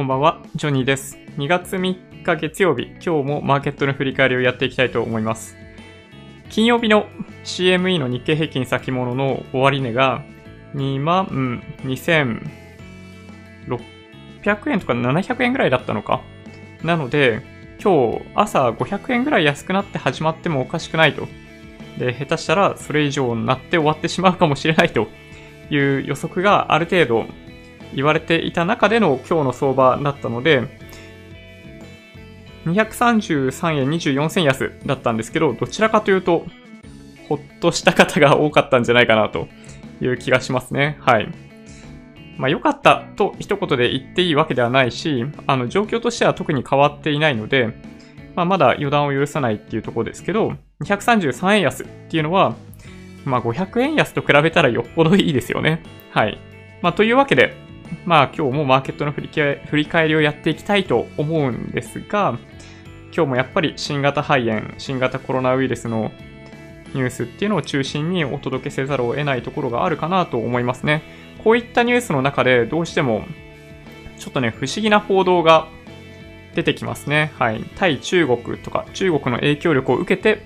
こんばんは、ジョニーです。2月3日月曜日、今日もマーケットの振り返りをやっていきたいと思います。金曜日の CME の日経平均先物の終値が2万2600円とか700円ぐらいだったのか。なので、今日朝500円ぐらい安くなって始まってもおかしくないと。で、下手したらそれ以上になって終わってしまうかもしれないという予測がある程度言われていた中での今日の相場だったので、233円24銭安だったんですけど、どちらかというと、ほっとした方が多かったんじゃないかなという気がしますね。はい。まあ良かったと一言で言っていいわけではないし、あの状況としては特に変わっていないので、まあまだ予断を許さないっていうところですけど、233円安っていうのは、まあ500円安と比べたらよっぽどいいですよね。はい。まあというわけで、まあ今日もマーケットの振り振り返りをやっていきたいと思うんですが、今日もやっぱり新型肺炎、新型コロナウイルスのニュースっていうのを中心にお届けせざるを得ないところがあるかなと思いますね。こういったニュースの中でどうしてもちょっとね、不思議な報道が出てきますね。はい。対中国とか中国の影響力を受けて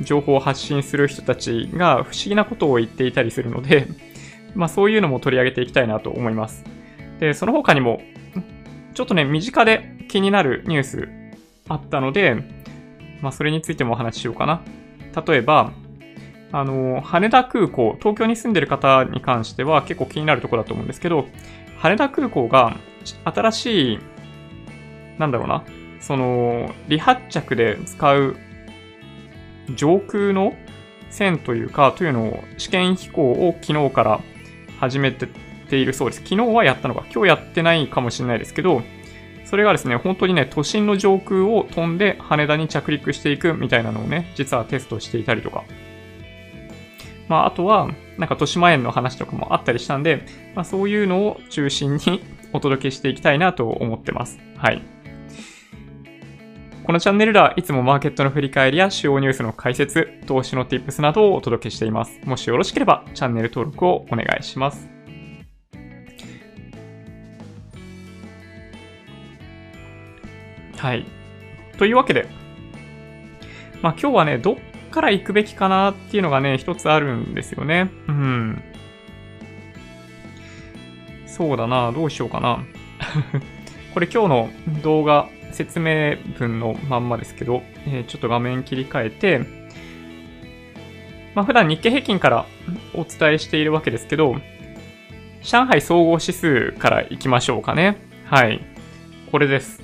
情報を発信する人たちが不思議なことを言っていたりするので、まあそういうのも取り上げていきたいなと思います。で、その他にも、ちょっとね、身近で気になるニュースあったので、まあそれについてもお話ししようかな。例えば、あの、羽田空港、東京に住んでる方に関しては結構気になるところだと思うんですけど、羽田空港が新しい、なんだろうな、その、離発着で使う上空の線というか、というのを試験飛行を昨日から始めてているそうです。昨日はやったのか、今日やってないかもしれないですけど、それがですね、本当にね、都心の上空を飛んで羽田に着陸していくみたいなのをね、実はテストしていたりとか。まあ、あとは、なんか豊島園の話とかもあったりしたんで、まあ、そういうのを中心にお届けしていきたいなと思ってます。はい。このチャンネルではいつもマーケットの振り返りや主要ニュースの解説、投資の tips などをお届けしています。もしよろしければチャンネル登録をお願いします。はい。というわけで、まあ今日はね、どっから行くべきかなっていうのがね、一つあるんですよね。うん。そうだな、どうしようかな。これ今日の動画説明文のまんまですけど、えー、ちょっと画面切り替えて、まあ普段日経平均からお伝えしているわけですけど、上海総合指数から行きましょうかね。はい。これです。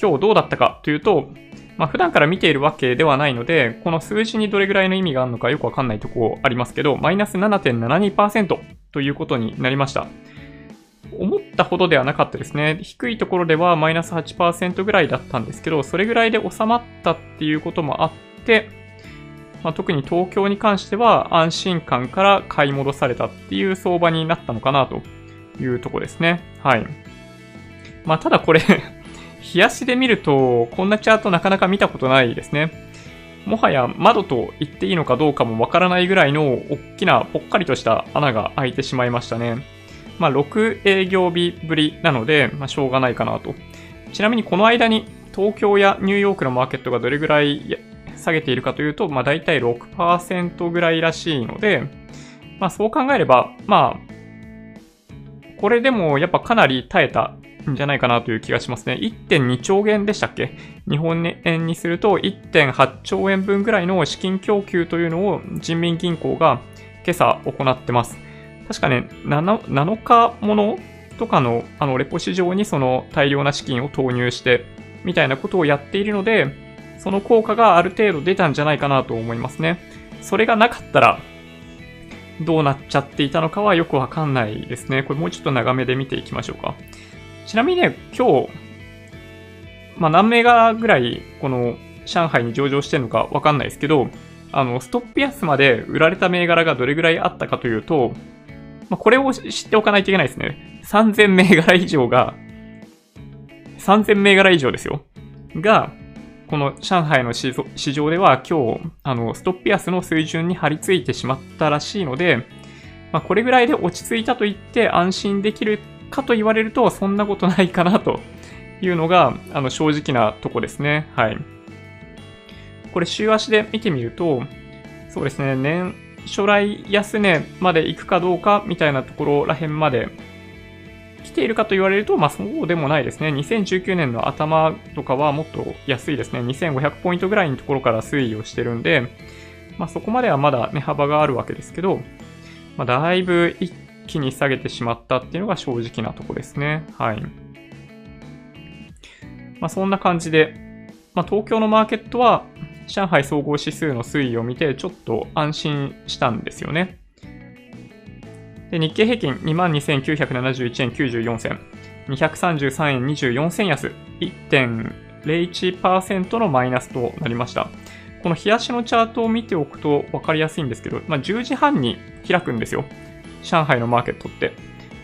今日どうだったかというと、まあ、普段から見ているわけではないので、この数字にどれぐらいの意味があるのかよくわかんないとこありますけど、マイナス7.72%ということになりました。思ったほどではなかったですね。低いところではマイナス8%ぐらいだったんですけど、それぐらいで収まったっていうこともあって、まあ、特に東京に関しては安心感から買い戻されたっていう相場になったのかなというとこですね。はい。まあ、ただこれ 冷やしで見ると、こんなチャートなかなか見たことないですね。もはや窓と言っていいのかどうかもわからないぐらいの大きなぽっかりとした穴が開いてしまいましたね。まあ、6営業日ぶりなので、まあ、しょうがないかなと。ちなみにこの間に東京やニューヨークのマーケットがどれぐらい下げているかというと、まあ、大体6%ぐらいらしいので、まあ、そう考えれば、まあ、これでもやっぱかなり耐えたんじゃないかなという気がしますね。1.2兆円でしたっけ？日本円にすると1.8兆円分ぐらいの資金供給というのを人民銀行が今朝行ってます。確かね、7, 7日ものとかのあのレポ市場にその大量な資金を投入してみたいなことをやっているので、その効果がある程度出たんじゃないかなと思いますね。それがなかったら、どうなっちゃっていたのかはよくわかんないですね。これもうちょっと長めで見ていきましょうか。ちなみにね、今日、まあ、何銘柄ぐらい、この、上海に上場してるのかわかんないですけど、あの、ストップ安まで売られた銘柄がどれぐらいあったかというと、まあ、これを知っておかないといけないですね。3000銘柄以上が、3000銘柄以上ですよ。が、この上海の市場では今日、あの、ストップ安の水準に張り付いてしまったらしいので、まあ、これぐらいで落ち着いたと言って安心できるかと言われると、そんなことないかなというのが、あの、正直なとこですね。はい。これ、週足で見てみると、そうですね、年、初来安値まで行くかどうかみたいなところらへんまで来ているかと言われると、まあそうでもないですね。2019年の頭とかはもっと安いですね。2500ポイントぐらいのところから推移をしてるんで、まあそこまではまだ値幅があるわけですけど、まあだいぶ一気に下げてしまったっていうのが正直なとこですね。はい。まあそんな感じで、まあ東京のマーケットは上海総合指数の推移を見てちょっと安心したんですよね。で日経平均22,971円94銭、233円24銭安、1.01%のマイナスとなりました。この日足のチャートを見ておくと分かりやすいんですけど、まあ、10時半に開くんですよ。上海のマーケットって。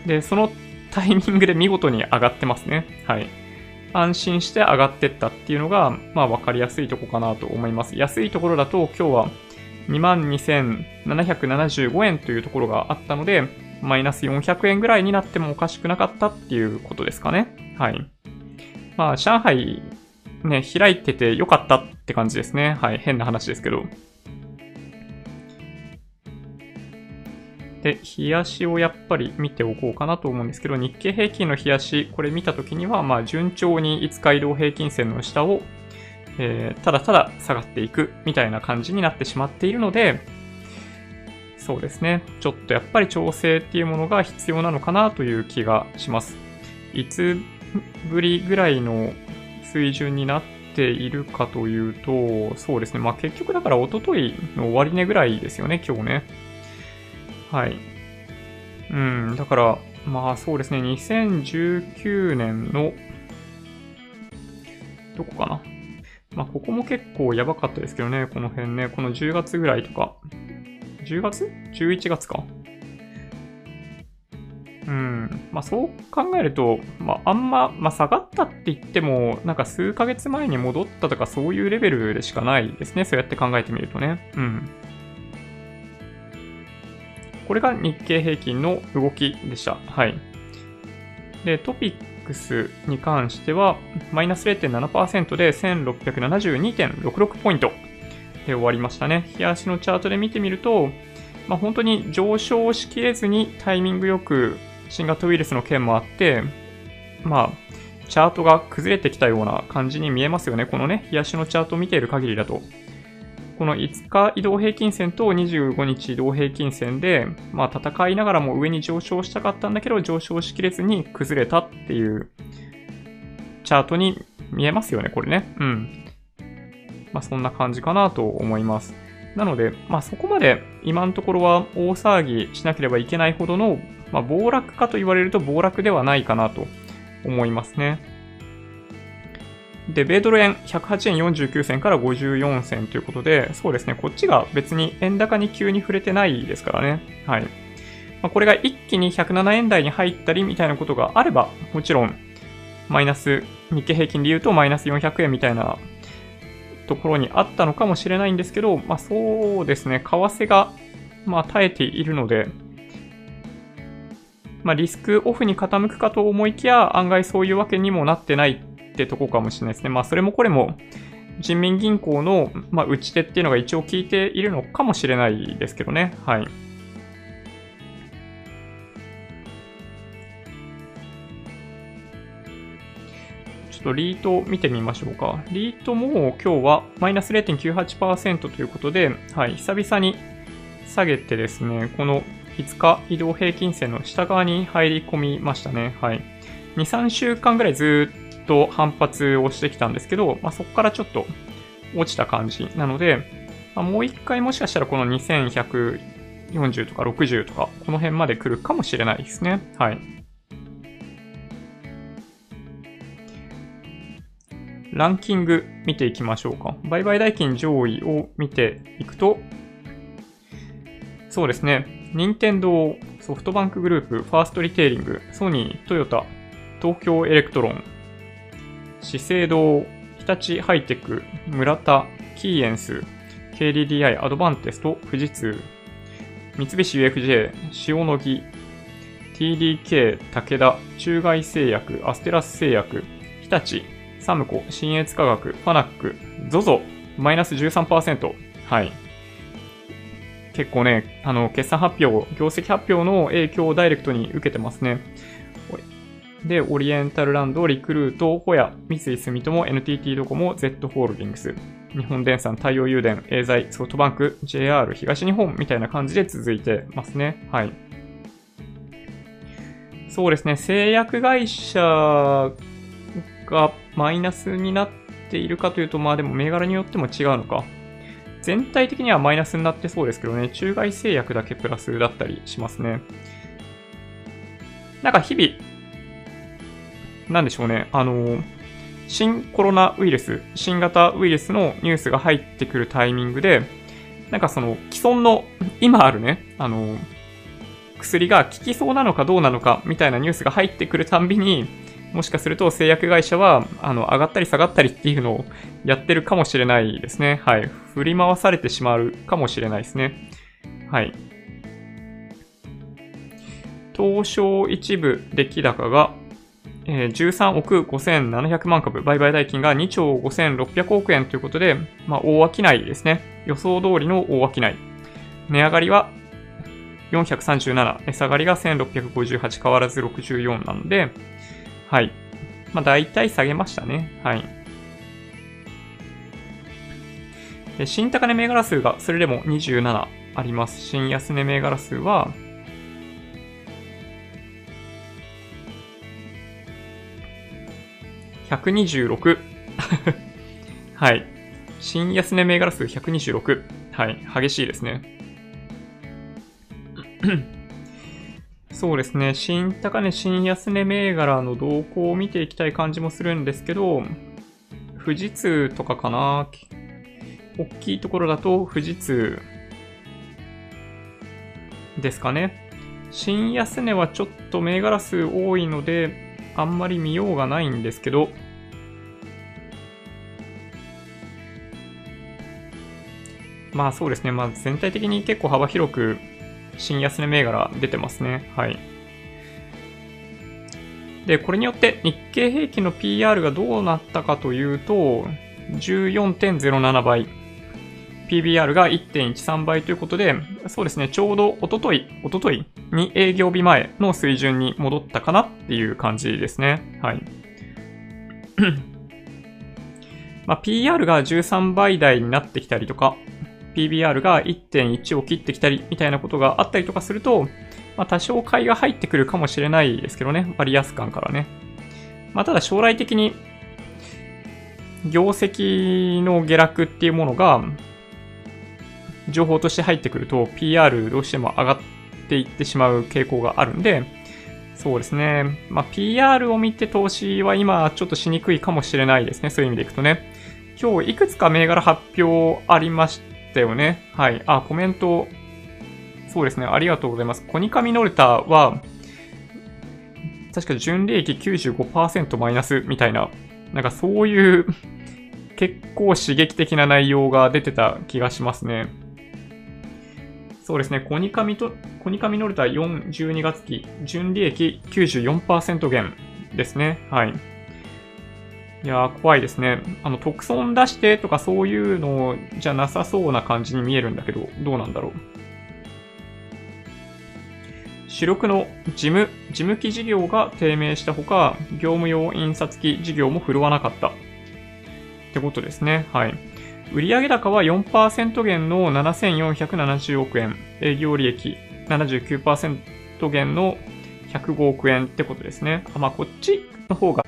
で、そのタイミングで見事に上がってますね。はい。安心して上がってったっていうのが、まあ分かりやすいとこかなと思います。安いところだと今日は22,775円というところがあったので、マイナス400円ぐらいになってもおかしくなかったっていうことですかね。はい。まあ、上海ね、開いててよかったって感じですね。はい。変な話ですけど。で、冷やしをやっぱり見ておこうかなと思うんですけど、日経平均の冷やし、これ見たときには、まあ、順調に5日移動平均線の下をえー、ただただ下がっていくみたいな感じになってしまっているので、そうですね。ちょっとやっぱり調整っていうものが必要なのかなという気がします。いつぶりぐらいの水準になっているかというと、そうですね。まあ結局だから一昨日の終値ぐらいですよね、今日ね。はい。うん、だから、まあそうですね。2019年の、どこかな。まあ、ここも結構やばかったですけどね、この辺ね、この10月ぐらいとか。10月 ?11 月か。うん。まあ、そう考えると、まあ、あんま、まあ、下がったって言っても、なんか数ヶ月前に戻ったとかそういうレベルでしかないですね。そうやって考えてみるとね。うん。これが日経平均の動きでした。はい。で、トピックスに関しては、マイナス0.7%で1672.66ポイントで終わりましたね。日足のチャートで見てみると、まあ、本当に上昇しきれずにタイミングよく新型ウイルスの件もあって、まあ、チャートが崩れてきたような感じに見えますよね。このね、日足のチャートを見ている限りだと。この5日移動平均線と25日移動平均線で、まあ戦いながらも上に上昇したかったんだけど、上昇しきれずに崩れたっていうチャートに見えますよね、これね。うん。まあそんな感じかなと思います。なので、まあそこまで今のところは大騒ぎしなければいけないほどの、まあ暴落かと言われると暴落ではないかなと思いますね。で、米ドル円108円49銭から54銭ということで、そうですね、こっちが別に円高に急に触れてないですからね。はい。まあ、これが一気に107円台に入ったりみたいなことがあれば、もちろん、マイナス、日経平均で言うとマイナス400円みたいなところにあったのかもしれないんですけど、まあそうですね、為替が、まあ耐えているので、まあリスクオフに傾くかと思いきや、案外そういうわけにもなってないってとこかもしれないですね。まあ、それもこれも、人民銀行の、まあ、打ち手っていうのが一応効いているのかもしれないですけどね。はい。ちょっとリート見てみましょうか。リートも今日はマイナス0.98%ということで、はい、久々に下げてですね、この5日移動平均線の下側に入り込みましたね。はい。2、3週間ぐらいずっと反発をしてきたんですけど、まあ、そこからちょっと落ちた感じなので、まあ、もう一回もしかしたらこの2140とか60とか、この辺まで来るかもしれないですね。はい。ランキング見ていきましょうか。売買代金上位を見ていくと、そうですね。任天堂、ソフトバンクグループ、ファーストリテイリング、ソニー、トヨタ、東京エレクトロン、資生堂、日立ハイテク、村田、キーエンス、KDDI、アドバンテスト、富士通、三菱 UFJ、塩野義、TDK、武田、中外製薬、アステラス製薬、日立、サムコ、新越科学、ファナック、ZOZO、マイナス13%。はい。結構ね、あの、決算発表、業績発表の影響をダイレクトに受けてますね。で、オリエンタルランド、リクルート、ホヤ、三井住友、NTT ドコモ、Z ホールディングス、日本電産、太陽誘電、エーザイ、ソフトバンク、JR、東日本みたいな感じで続いてますね。はい。そうですね、製薬会社がマイナスになっているかというと、まあでも銘柄によっても違うのか。全体的にはマイナスになってそうですけどね、中外製薬だけプラスだったりしますね。なんか日々、なんでしょうね、あの、新コロナウイルス、新型ウイルスのニュースが入ってくるタイミングで、なんかその既存の、今あるね、あの、薬が効きそうなのかどうなのかみたいなニュースが入ってくるたんびに、もしかすると製薬会社は、あの、上がったり下がったりっていうのをやってるかもしれないですね。はい。振り回されてしまうかもしれないですね。はい。東証一部出来高がえー、13億5700万株、売買代金が2兆5600億円ということで、まあ、大商いですね。予想通りの大商い。値上がりは437、値下がりが1658、変わらず64なんで、はい。まあ、大体下げましたね。はい。新高値銘柄数がそれでも27あります。新安値銘柄数は、126。はい。新安値銘柄数126。はい。激しいですね。そうですね。新高値、新安値銘柄の動向を見ていきたい感じもするんですけど、富士通とかかな大きいところだと富士通ですかね。新安値はちょっと銘柄数多いので、あんまり見ようがないんですけど、まあそうですね。まあ全体的に結構幅広く新安値銘柄出てますね。はい。で、これによって日経平均の PR がどうなったかというと、14.07倍。PBR が1.13倍ということで、そうですね、ちょうどおととい、おとといに営業日前の水準に戻ったかなっていう感じですね。はい。まあ、PR が13倍台になってきたりとか、PBR が1.1を切ってきたりみたいなことがあったりとかすると、まあ、多少買いが入ってくるかもしれないですけどね、割安感からね。まあ、ただ将来的に業績の下落っていうものが情報として入ってくると PR どうしても上がっていってしまう傾向があるんで、そうですね。まあ、PR を見て投資は今ちょっとしにくいかもしれないですね。そういう意味でいくとね。今日いくつか銘柄発表ありましたよね。はい。あ、コメント、そうですね。ありがとうございます。コニカミノルタは、確か純利益95%マイナスみたいな、なんかそういう結構刺激的な内容が出てた気がしますね。そうですね、コニカミと、コニカミノルタ4、12月期、純利益94%減ですね。はい。いやー、怖いですね。あの、特損出してとかそういうのじゃなさそうな感じに見えるんだけど、どうなんだろう。主力の事務、事務機事業が低迷したほか、業務用印刷機事業も振るわなかった。ってことですね。はい。売上高は4%減の7470億円、営業利益79%減の105億円ってことですね。まあ、こっちの方が、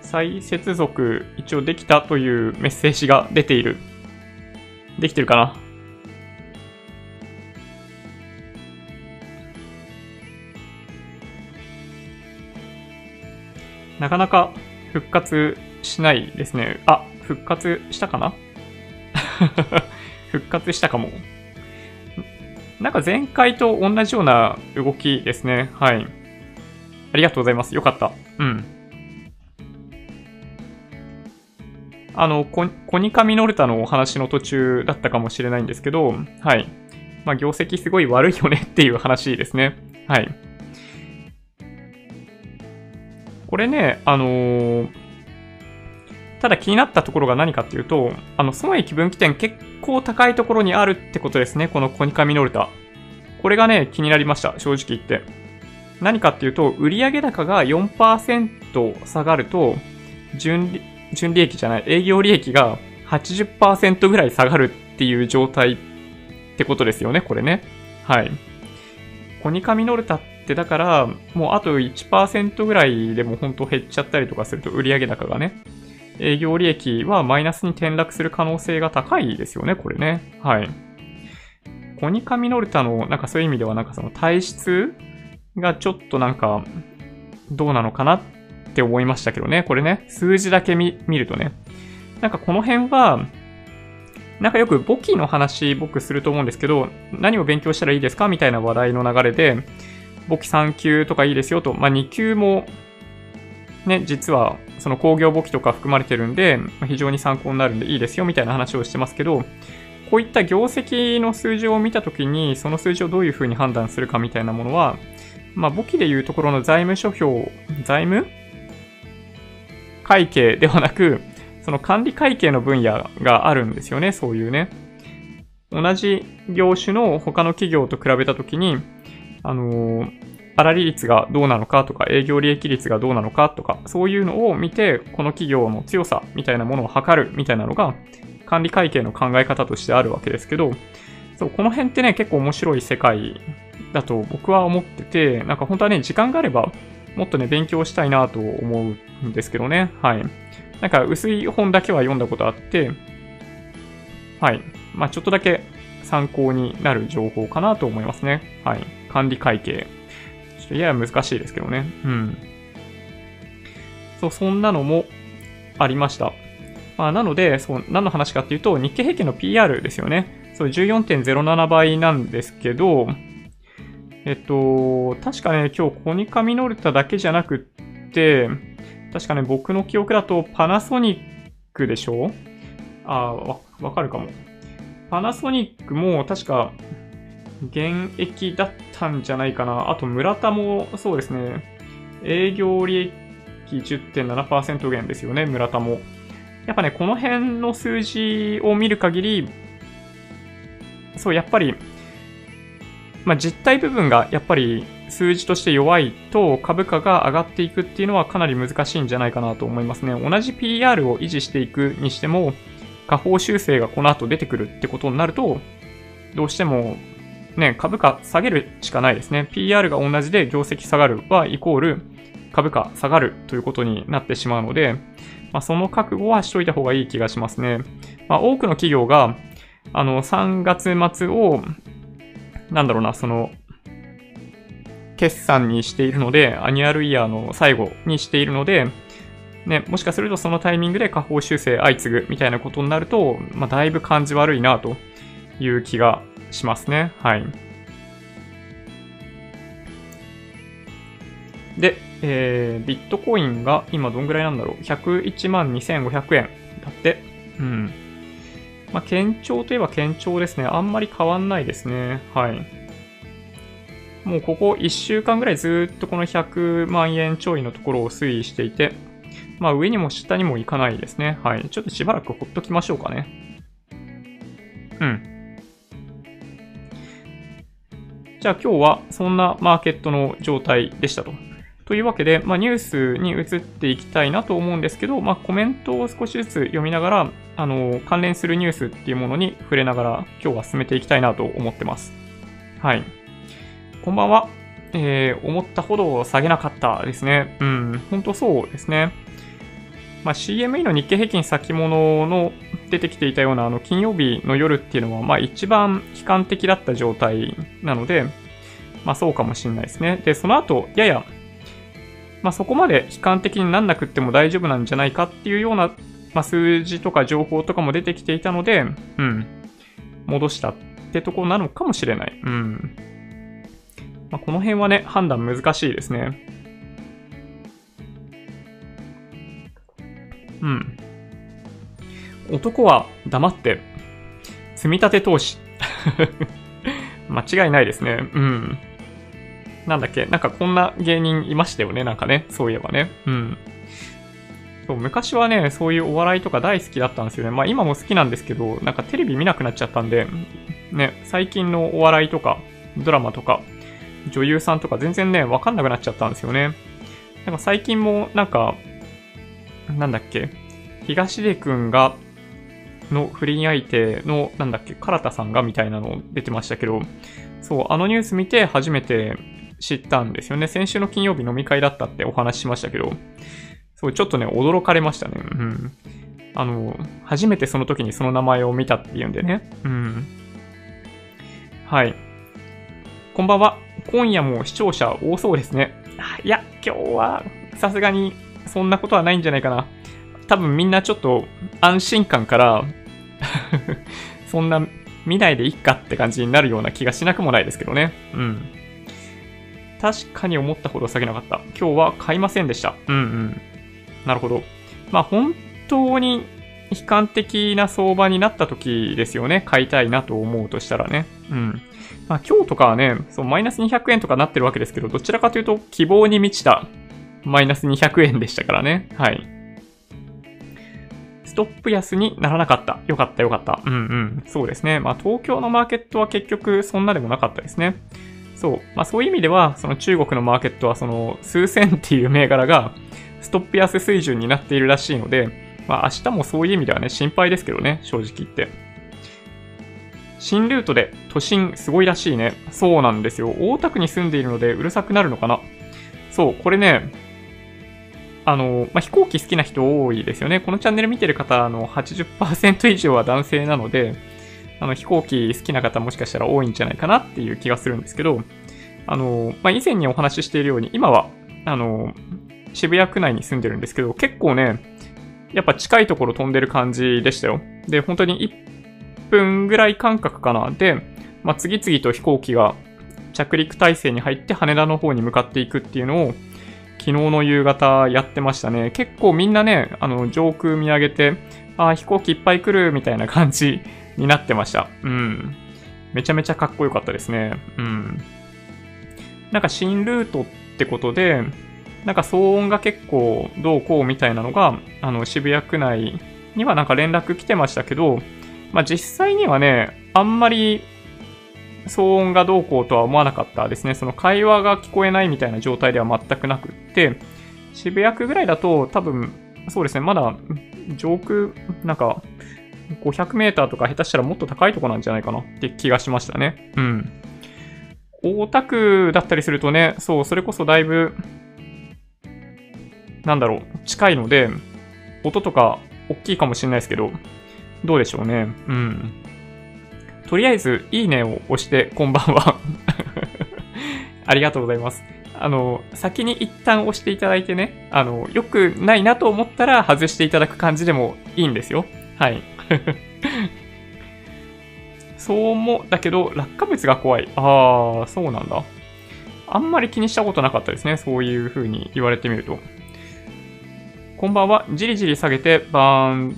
再接続一応できたというメッセージが出ている。できてるかな？なかなか復活しないですね。あ、復活したかな？復活したかも。なんか前回と同じような動きですね。はい。ありがとうございます。よかった。うん。あの、コニカミノルタのお話の途中だったかもしれないんですけど、はい。まあ、業績すごい悪いよねっていう話ですね。はい。これね、あのー、ただ気になったところが何かっていうと、あの、損益分岐点結構高いところにあるってことですね。このコニカミノルタ。これがね、気になりました。正直言って。何かっていうと、売上高が4%下がると、純、純利益じゃない、営業利益が80%ぐらい下がるっていう状態ってことですよね、これね。はい。コニカミノルタってだから、もうあと1%ぐらいでも本当減っちゃったりとかすると売上高がね。営業利益はマイナスに転落する可能性が高いですよね、これね。はい。コニカミノルタの、なんかそういう意味では、なんかその体質がちょっとなんか、どうなのかなって思いましたけどね。これね、数字だけ見るとね。なんかこの辺は、なんかよく簿記の話僕すると思うんですけど、何を勉強したらいいですかみたいな話題の流れで、簿記3級とかいいですよと、まあ2級もね、実はその工業簿記とか含まれてるんで、非常に参考になるんでいいですよみたいな話をしてますけど、こういった業績の数字を見たときに、その数字をどういうふうに判断するかみたいなものは、まあ、簿記でいうところの財務諸表、財務？会計ではなく、その管理会計の分野があるんですよね、そういうね。同じ業種の他の企業と比べたときに、あのー、粗利率がどうなのかとか、営業利益率がどうなのかとか、そういうのを見て、この企業の強さみたいなものを測るみたいなのが、管理会計の考え方としてあるわけですけど、そう、この辺ってね、結構面白い世界だと僕は思ってて、なんか本当はね、時間があれば、もっとね、勉強したいなと思うんですけどね。はい。なんか薄い本だけは読んだことあって、はい。まあちょっとだけ参考になる情報かなと思いますね。はい。管理会計。ちょっとやや難しいですけどね。うん。そう、そんなのもありました。まあ、なので、そう、何の話かっていうと、日経平均の PR ですよね。そう、14.07倍なんですけど、えっと、確かね、今日コニカミノルタだけじゃなくって、確かね、僕の記憶だとパナソニックでしょ？あわ、わかるかも。パナソニックも確か現役だったんじゃないかな。あと、村田もそうですね。営業利益10.7%減ですよね、村田も。やっぱね、この辺の数字を見る限り、そう、やっぱり、まあ、実体部分がやっぱり数字として弱いと株価が上がっていくっていうのはかなり難しいんじゃないかなと思いますね。同じ PR を維持していくにしても、下方修正がこの後出てくるってことになると、どうしてもね、株価下げるしかないですね。PR が同じで業績下がるはイコール株価下がるということになってしまうので、まあ、その覚悟はしといた方がいい気がしますね。まあ、多くの企業が、あの、3月末を、なんだろうな、その、決算にしているので、 annual year の最後にしているので、ね、もしかするとそのタイミングで下方修正相次ぐみたいなことになると、まあ、だいぶ感じ悪いなという気がしますね。はい。で、えー、ビットコインが今どんぐらいなんだろう ?101 万2500円だって。うん。まあ、堅調といえば堅調ですね。あんまり変わんないですね。はい。もうここ1週間ぐらいずっとこの100万円ちょいのところを推移していて、まあ上にも下にも行かないですね。はい。ちょっとしばらくほっときましょうかね。うん。じゃあ今日はそんなマーケットの状態でしたと。というわけで、まあ、ニュースに移っていきたいなと思うんですけど、まあ、コメントを少しずつ読みながら、あの、関連するニュースっていうものに触れながら、今日は進めていきたいなと思ってます。はい。こんばんは。えー、思ったほど下げなかったですね。うん、本当そうですね。まあ、CME の日経平均先物の出てきていたようなあの金曜日の夜っていうのは、まあ一番悲観的だった状態なので、まあそうかもしれないですね。で、その後、やや、まあそこまで悲観的になんなくっても大丈夫なんじゃないかっていうような、まあ数字とか情報とかも出てきていたので、うん、戻したってとこなのかもしれない。うん。まあこの辺はね、判断難しいですね。うん。男は黙って、積み立て投資。間違いないですね。うん。なんだっけ？なんかこんな芸人いましたよね？なんかね。そういえばね。うん。そう昔はね、そういうお笑いとか大好きだったんですよね。まあ今も好きなんですけど、なんかテレビ見なくなっちゃったんで、ね、最近のお笑いとか、ドラマとか、女優さんとか全然ね、わかんなくなっちゃったんですよね。なんか最近もなんか、なんだっけ、東出くんが、の不倫相手の、なんだっけ、唐田さんがみたいなの出てましたけど、そう、あのニュース見て初めて知ったんですよね。先週の金曜日飲み会だったってお話ししましたけど、そう、ちょっとね、驚かれましたね。うん。あの、初めてその時にその名前を見たっていうんでね。うん。はい。こんばんは。今夜も視聴者多そうですね。いや、今日はさすがにそんなことはないんじゃないかな。多分みんなちょっと安心感から そんな見ないでいっかって感じになるような気がしなくもないですけどね。うん。確かに思ったほど下げなかった。今日は買いませんでした。うんうん。なるほど。まあ本当に悲観的な相場になった時ですよね。買いたいなと思うとしたらね。うん。まあ今日とかはね、そう、マイナス200円とかなってるわけですけど、どちらかというと希望に満ちたマイナス200円でしたからね。はい。ストップ安にならなかった。よかったよかった。うんうん。そうですね。まあ東京のマーケットは結局そんなでもなかったですね。そう。まあそういう意味では、その中国のマーケットはその数千っていう銘柄がストップ安水準になっているらしいので、まあ明日もそういう意味ではね、心配ですけどね、正直言って。新ルートで都心すごいらしいね。そうなんですよ。大田区に住んでいるのでうるさくなるのかな。そう、これね、あの、まあ、飛行機好きな人多いですよね。このチャンネル見てる方の80%以上は男性なので、あの、飛行機好きな方もしかしたら多いんじゃないかなっていう気がするんですけど、あの、まあ、以前にお話ししているように、今は、あの、渋谷区内に住んでるんですけど、結構ね、やっぱ近いところ飛んでる感じでしたよ。で、本当に1分ぐらい間隔かな。で、まあ、次々と飛行機が着陸態勢に入って羽田の方に向かっていくっていうのを、昨日の夕方やってましたね。結構みんなね、あの、上空見上げて、あ、飛行機いっぱい来るみたいな感じになってました。うん。めちゃめちゃかっこよかったですね。うん。なんか新ルートってことで、なんか騒音が結構どうこうみたいなのが、あの、渋谷区内にはなんか連絡来てましたけど、まあ実際にはね、あんまり騒音がどうこうとは思わなかったですね。その会話が聞こえないみたいな状態では全くなくって、渋谷区ぐらいだと多分、そうですね、まだ上空、なんか、500メーターとか下手したらもっと高いとこなんじゃないかなって気がしましたね。うん。大田区だったりするとね、そう、それこそだいぶ、なんだろう、近いので、音とか大きいかもしれないですけど、どうでしょうね。うん。とりあえず、いいねを押して、こんばんは ありがとうございます。あの、先に一旦押していただいてね、あの、良くないなと思ったら外していただく感じでもいいんですよ。はい。そうも、だけど、落下物が怖い。ああ、そうなんだ。あんまり気にしたことなかったですね。そういう風に言われてみると。こんばんは。じりじり下げて、バーン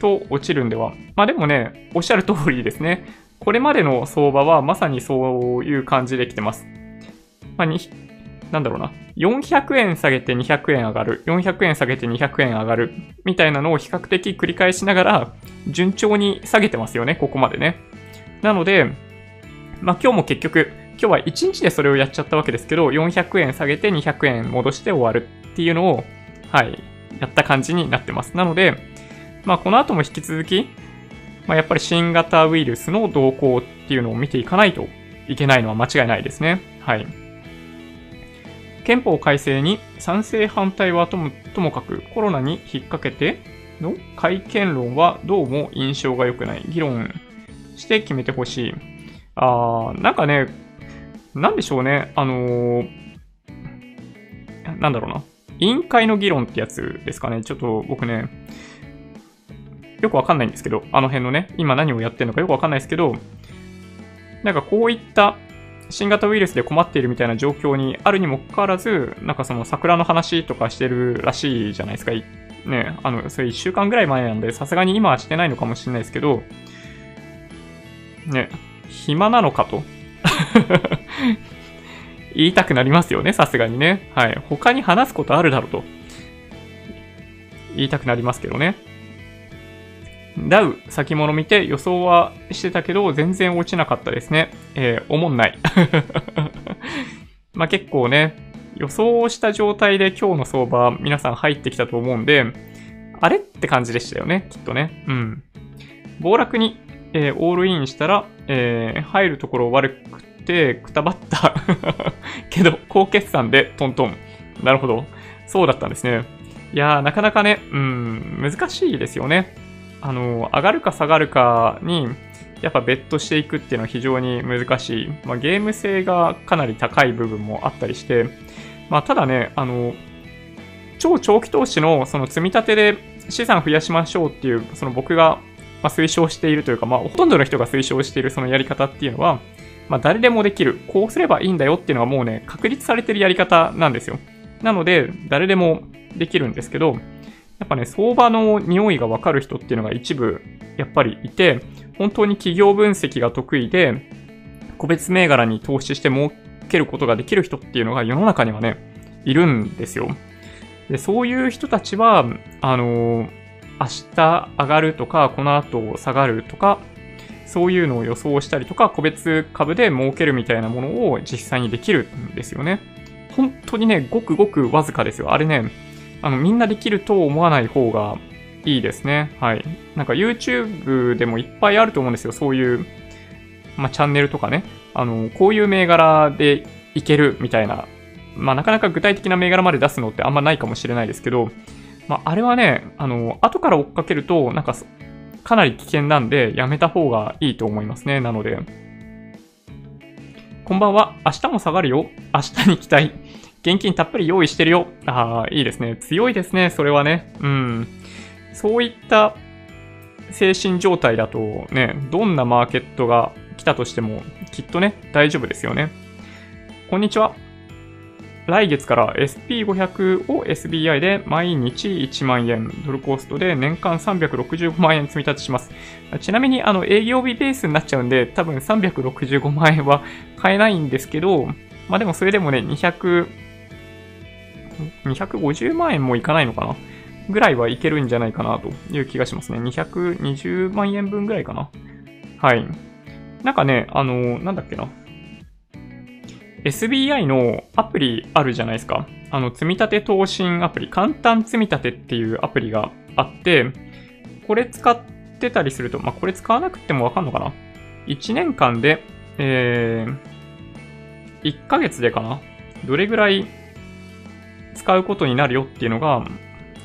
と落ちるんでは。まあでもね、おっしゃる通りですね。これまでの相場はまさにそういう感じで来てます。まあ、なんだろうな。400円下げて200円上がる。400円下げて200円上がる。みたいなのを比較的繰り返しながら、順調に下げてますよね、ここまでね。なので、まあ今日も結局、今日は1日でそれをやっちゃったわけですけど、400円下げて200円戻して終わるっていうのを、はい、やった感じになってます。なので、まあこの後も引き続き、まあ、やっぱり新型ウイルスの動向っていうのを見ていかないといけないのは間違いないですね。はい。憲法改正に賛成反対はともともかくコロナに引っ掛けての改憲論はどうも印象が良くない。議論して決めてほしい。あー、なんかね、なんでしょうね。あのー、なんだろうな。委員会の議論ってやつですかね。ちょっと僕ね、よくわかんないんですけど、あの辺のね、今何をやってるのかよくわかんないですけど、なんかこういった新型ウイルスで困っているみたいな状況にあるにもかかわらず、なんかその桜の話とかしてるらしいじゃないですか。ね、あの、それ1週間ぐらい前なんで、さすがに今はしてないのかもしれないですけど、ね、暇なのかと 言いたくなりますよね、さすがにね。はい。他に話すことあるだろうと。言いたくなりますけどね。ダウ先物見て予想はしてたけど、全然落ちなかったですね。えー、おもんない。まあ結構ね、予想した状態で今日の相場皆さん入ってきたと思うんで、あれって感じでしたよね、きっとね。うん。暴落に、えー、オールインしたら、えー、入るところ悪くて、くたばった けど、高決算でトントン。なるほど。そうだったんですね。いやー、なかなかね、うん、難しいですよね。あの、上がるか下がるかに、やっぱベットしていくっていうのは非常に難しい。まあ、ゲーム性がかなり高い部分もあったりして、まあ、ただね、あの、超長期投資のその積み立てで資産増やしましょうっていう、その僕がま推奨しているというか、まあ、ほとんどの人が推奨しているそのやり方っていうのは、まあ、誰でもできる。こうすればいいんだよっていうのはもうね、確立されてるやり方なんですよ。なので、誰でもできるんですけど、やっぱね、相場の匂いがわかる人っていうのが一部、やっぱりいて、本当に企業分析が得意で、個別銘柄に投資して儲けることができる人っていうのが世の中にはね、いるんですよ。で、そういう人たちは、あのー、明日上がるとか、この後下がるとか、そういうのを予想したりとか、個別株で儲けるみたいなものを実際にできるんですよね。本当にね、ごくごくわずかですよ。あれね、あの、みんなできると思わない方がいいですね。はい。なんか YouTube でもいっぱいあると思うんですよ。そういう、まあ、チャンネルとかね。あの、こういう銘柄でいけるみたいな。まあ、なかなか具体的な銘柄まで出すのってあんまないかもしれないですけど、まあ、あれはね、あの、後から追っかけると、なんか、かなり危険なんで、やめた方がいいと思いますね。なので。こんばんは。明日も下がるよ。明日に期待。現金たっぷり用意してるよ。ああ、いいですね。強いですね。それはね。うん。そういった精神状態だとね、どんなマーケットが来たとしても、きっとね、大丈夫ですよね。こんにちは。来月から SP500 を SBI で毎日1万円、ドルコーストで年間365万円積み立てします。ちなみに、あの、営業日ベースになっちゃうんで、多分365万円は買えないんですけど、まあでもそれでもね、200、250万円もいかないのかな？ぐらいはいけるんじゃないかなという気がしますね。220万円分ぐらいかな。はい。なんかね、あの、なんだっけな。SBI のアプリあるじゃないですか。あの、積立投信アプリ、簡単積立っていうアプリがあって、これ使ってたりすると、まあ、これ使わなくてもわかんのかな ?1 年間で、えー、1ヶ月でかな？どれぐらい使うことになるよっていうのが、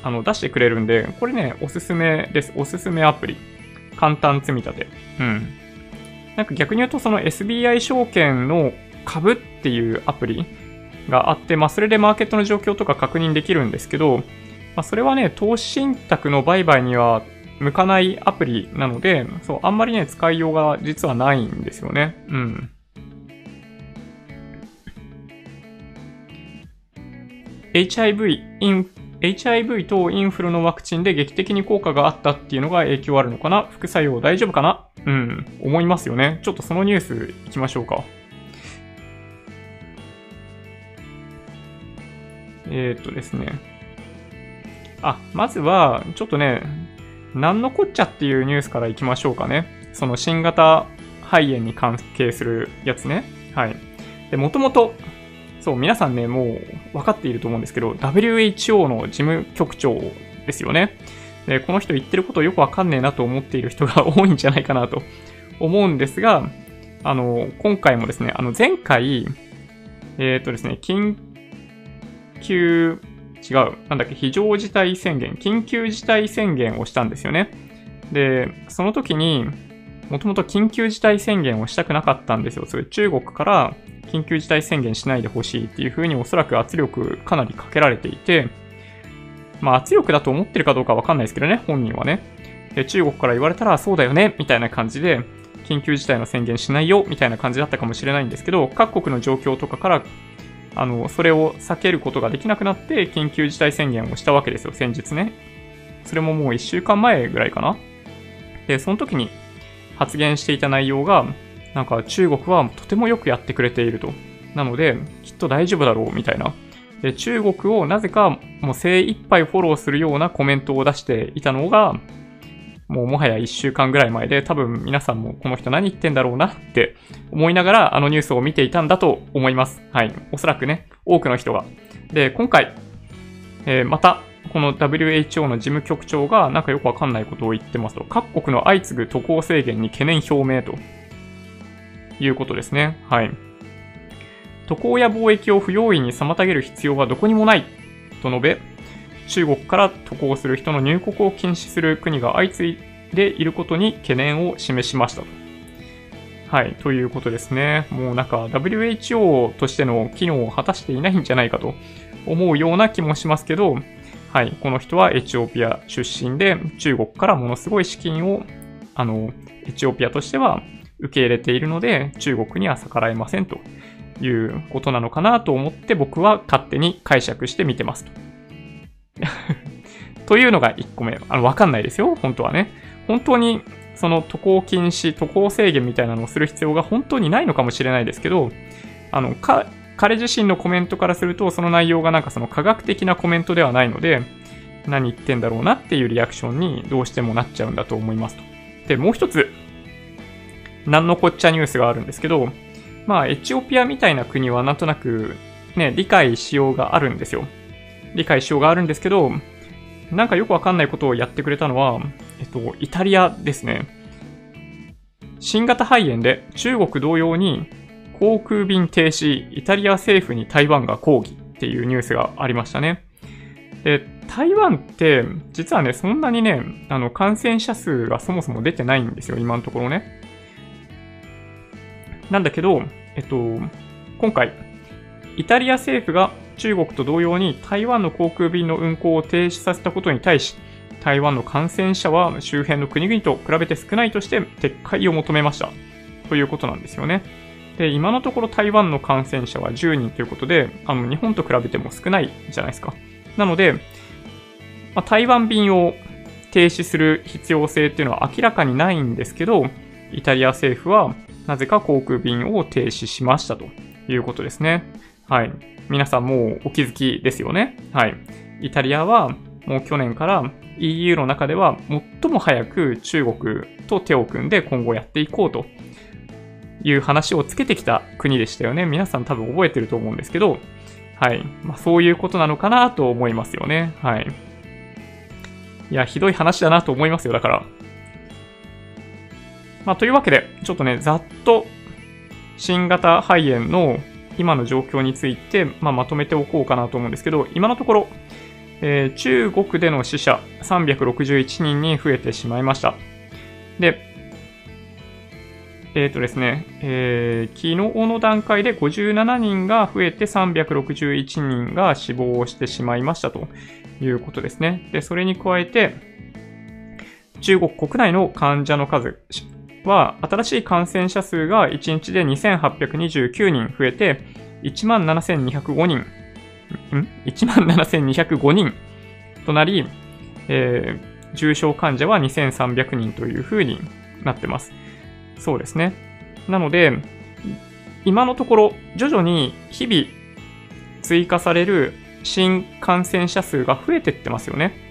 あの、出してくれるんで、これね、おすすめです。おすすめアプリ。簡単積み立て。うん。なんか逆に言うと、その SBI 証券の株っていうアプリがあって、まあ、それでマーケットの状況とか確認できるんですけど、まあ、それはね、投資信託の売買には向かないアプリなので、そう、あんまりね、使いようが実はないんですよね。うん。HIV、イン HIV とインフルのワクチンで劇的に効果があったっていうのが影響あるのかな？副作用大丈夫かな？うん、思いますよね。ちょっとそのニュース行きましょうか。えー、っとですね。あ、まずは、ちょっとね、なんのこっちゃっていうニュースから行きましょうかね。その新型肺炎に関係するやつね。はい。で、もともと、そう、皆さんね、もう分かっていると思うんですけど、WHO の事務局長ですよね。で、この人言ってることよくわかんねえなと思っている人が 多いんじゃないかなと思うんですが、あの、今回もですね、あの、前回、えっ、ー、とですね、緊急、違う、なんだっけ、非常事態宣言、緊急事態宣言をしたんですよね。で、その時に、もともと緊急事態宣言をしたくなかったんですよ。それ中国から緊急事態宣言しないでほしいっていうふうにおそらく圧力かなりかけられていて、まあ圧力だと思ってるかどうかわかんないですけどね、本人はね。で、中国から言われたらそうだよね、みたいな感じで、緊急事態の宣言しないよ、みたいな感じだったかもしれないんですけど、各国の状況とかからあの、それを避けることができなくなって、緊急事態宣言をしたわけですよ、先日ね。それももう1週間前ぐらいかな。で、その時に発言していた内容が、なんか中国はとてもよくやってくれていると。なので、きっと大丈夫だろうみたいな。で、中国をなぜかもう精一杯フォローするようなコメントを出していたのが、もうもはや1週間ぐらい前で、多分皆さんもこの人何言ってんだろうなって思いながらあのニュースを見ていたんだと思います。はい。おそらくね、多くの人が。で、今回、えー、また、この WHO の事務局長がなんかよくわかんないことを言ってますと、各国の相次ぐ渡航制限に懸念表明ということですね。はい。渡航や貿易を不用意に妨げる必要はどこにもないと述べ、中国から渡航する人の入国を禁止する国が相次いでいることに懸念を示しましたと。はい、ということですね。もうなんか WHO としての機能を果たしていないんじゃないかと思うような気もしますけど、はい、この人はエチオピア出身で中国からものすごい資金を、あの、エチオピアとしては受け入れているので中国には逆らえませんということなのかなと思って僕は勝手に解釈して見てますと。というのが1個目。あの、わかんないですよ。本当はね。本当に、その渡航禁止、渡航制限みたいなのをする必要が本当にないのかもしれないですけど、あの、か、彼自身のコメントからすると、その内容がなんかその科学的なコメントではないので、何言ってんだろうなっていうリアクションにどうしてもなっちゃうんだと思いますと。で、もう一つ、何のこっちゃニュースがあるんですけど、まあ、エチオピアみたいな国はなんとなく、ね、理解しようがあるんですよ。理解しようがあるんですけど、なんかよくわかんないことをやってくれたのは、えっと、イタリアですね。新型肺炎で中国同様に航空便停止、イタリア政府に台湾が抗議っていうニュースがありましたね。で、台湾って実はね、そんなにね、あの感染者数がそもそも出てないんですよ、今のところね。なんだけど、えっと、今回、イタリア政府が中国と同様に台湾の航空便の運航を停止させたことに対し、台湾の感染者は周辺の国々と比べて少ないとして撤回を求めました。ということなんですよね。で、今のところ台湾の感染者は10人ということで、あの、日本と比べても少ないじゃないですか。なので、まあ、台湾便を停止する必要性っていうのは明らかにないんですけど、イタリア政府はなぜか航空便を停止しましたということですね。はい。皆さんもうお気づきですよね。はい。イタリアはもう去年から EU の中では最も早く中国と手を組んで今後やっていこうという話をつけてきた国でしたよね。皆さん多分覚えてると思うんですけど、はい。まあ、そういうことなのかなと思いますよね。はい。いや、ひどい話だなと思いますよ。だから。まあ、というわけで、ちょっとね、ざっと新型肺炎の今の状況について、まあ、まとめておこうかなと思うんですけど、今のところ、えー、中国での死者361人に増えてしまいました。で、えっ、ー、とですね、えー、昨日の段階で57人が増えて361人が死亡してしまいましたということですね。で、それに加えて、中国国内の患者の数は、新しい感染者数が1日で2829人増えて、17,205人、ん ?17,205 人となり、えー、重症患者は2300人というふうになってます。そうですね。なので、今のところ、徐々に日々追加される新感染者数が増えてってますよね。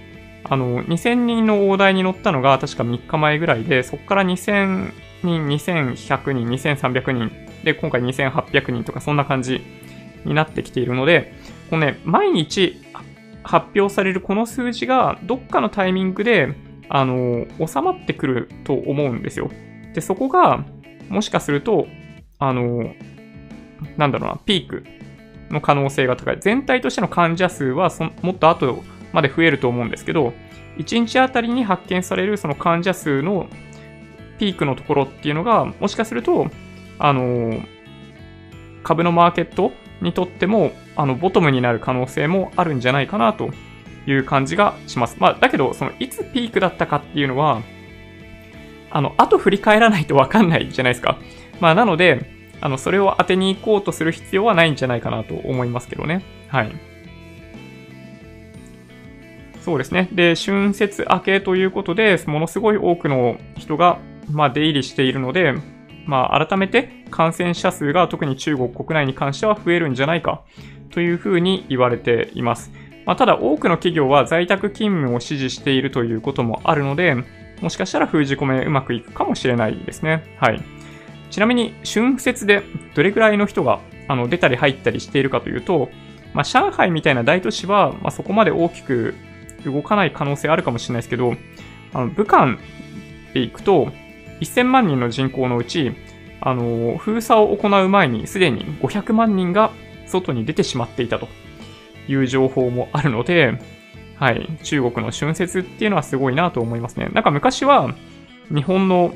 あの、2000人の大台に乗ったのが確か3日前ぐらいで、そこから2000人、2100人、2300人、で、今回2800人とかそんな感じになってきているので、このね、毎日発表されるこの数字がどっかのタイミングで、あの、収まってくると思うんですよ。で、そこが、もしかすると、あの、なんだろうな、ピークの可能性が高い。全体としての患者数はそもっと後まで増えると思うんですけど、1日あたりに発見されるその患者数のピークのところっていうのが、もしかすると、あの、株のマーケットにとっても、あの、ボトムになる可能性もあるんじゃないかなという感じがします。まあ、だけど、その、いつピークだったかっていうのは、あの、後振り返らないとわかんないじゃないですか。まあ、なので、あの、それを当てに行こうとする必要はないんじゃないかなと思いますけどね。はい。そうですね。で、春節明けということで、ものすごい多くの人が、まあ、出入りしているので、まあ、改めて感染者数が特に中国国内に関しては増えるんじゃないかというふうに言われています。まあ、ただ多くの企業は在宅勤務を支持しているということもあるので、もしかしたら封じ込めうまくいくかもしれないですね。はい。ちなみに、春節でどれぐらいの人があの出たり入ったりしているかというと、まあ、上海みたいな大都市は、まあ、そこまで大きく動かない可能性あるかもしれないですけど、あの武漢で行くと、1000万人の人口のうち、あの、封鎖を行う前にすでに500万人が外に出てしまっていたという情報もあるので、はい、中国の春節っていうのはすごいなと思いますね。なんか昔は日本の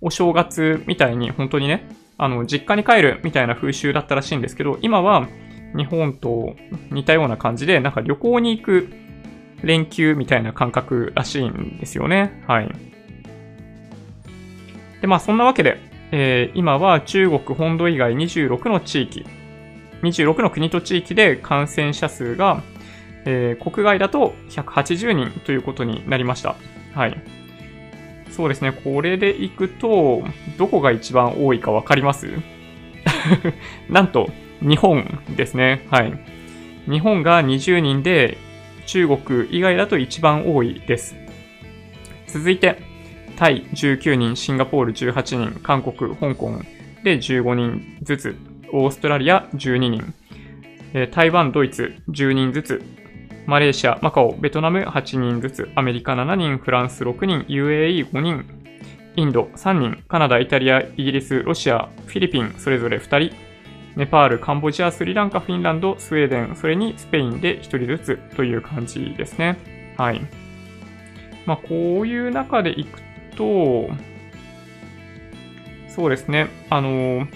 お正月みたいに本当にね、あの、実家に帰るみたいな風習だったらしいんですけど、今は日本と似たような感じで、なんか旅行に行く連休みたいな感覚らしいんですよね。はい。で、まあそんなわけで、えー、今は中国本土以外26の地域、26の国と地域で感染者数が、えー、国外だと180人ということになりました。はい。そうですね。これでいくと、どこが一番多いかわかります？なんと、日本ですね。はい。日本が20人で、中国以外だと一番多いです。続いて、タイ19人、シンガポール18人、韓国、香港で15人ずつ、オーストラリア12人、台湾、ドイツ10人ずつ、マレーシア、マカオ、ベトナム8人ずつ、アメリカ7人、フランス6人、UAE5 人、インド3人、カナダ、イタリア、イギリス、ロシア、フィリピン、それぞれ2人、ネパール、カンボジア、スリランカ、フィンランド、スウェーデン、それにスペインで1人ずつという感じですね。はい。まあ、こういう中でいくと、そうですね。あの、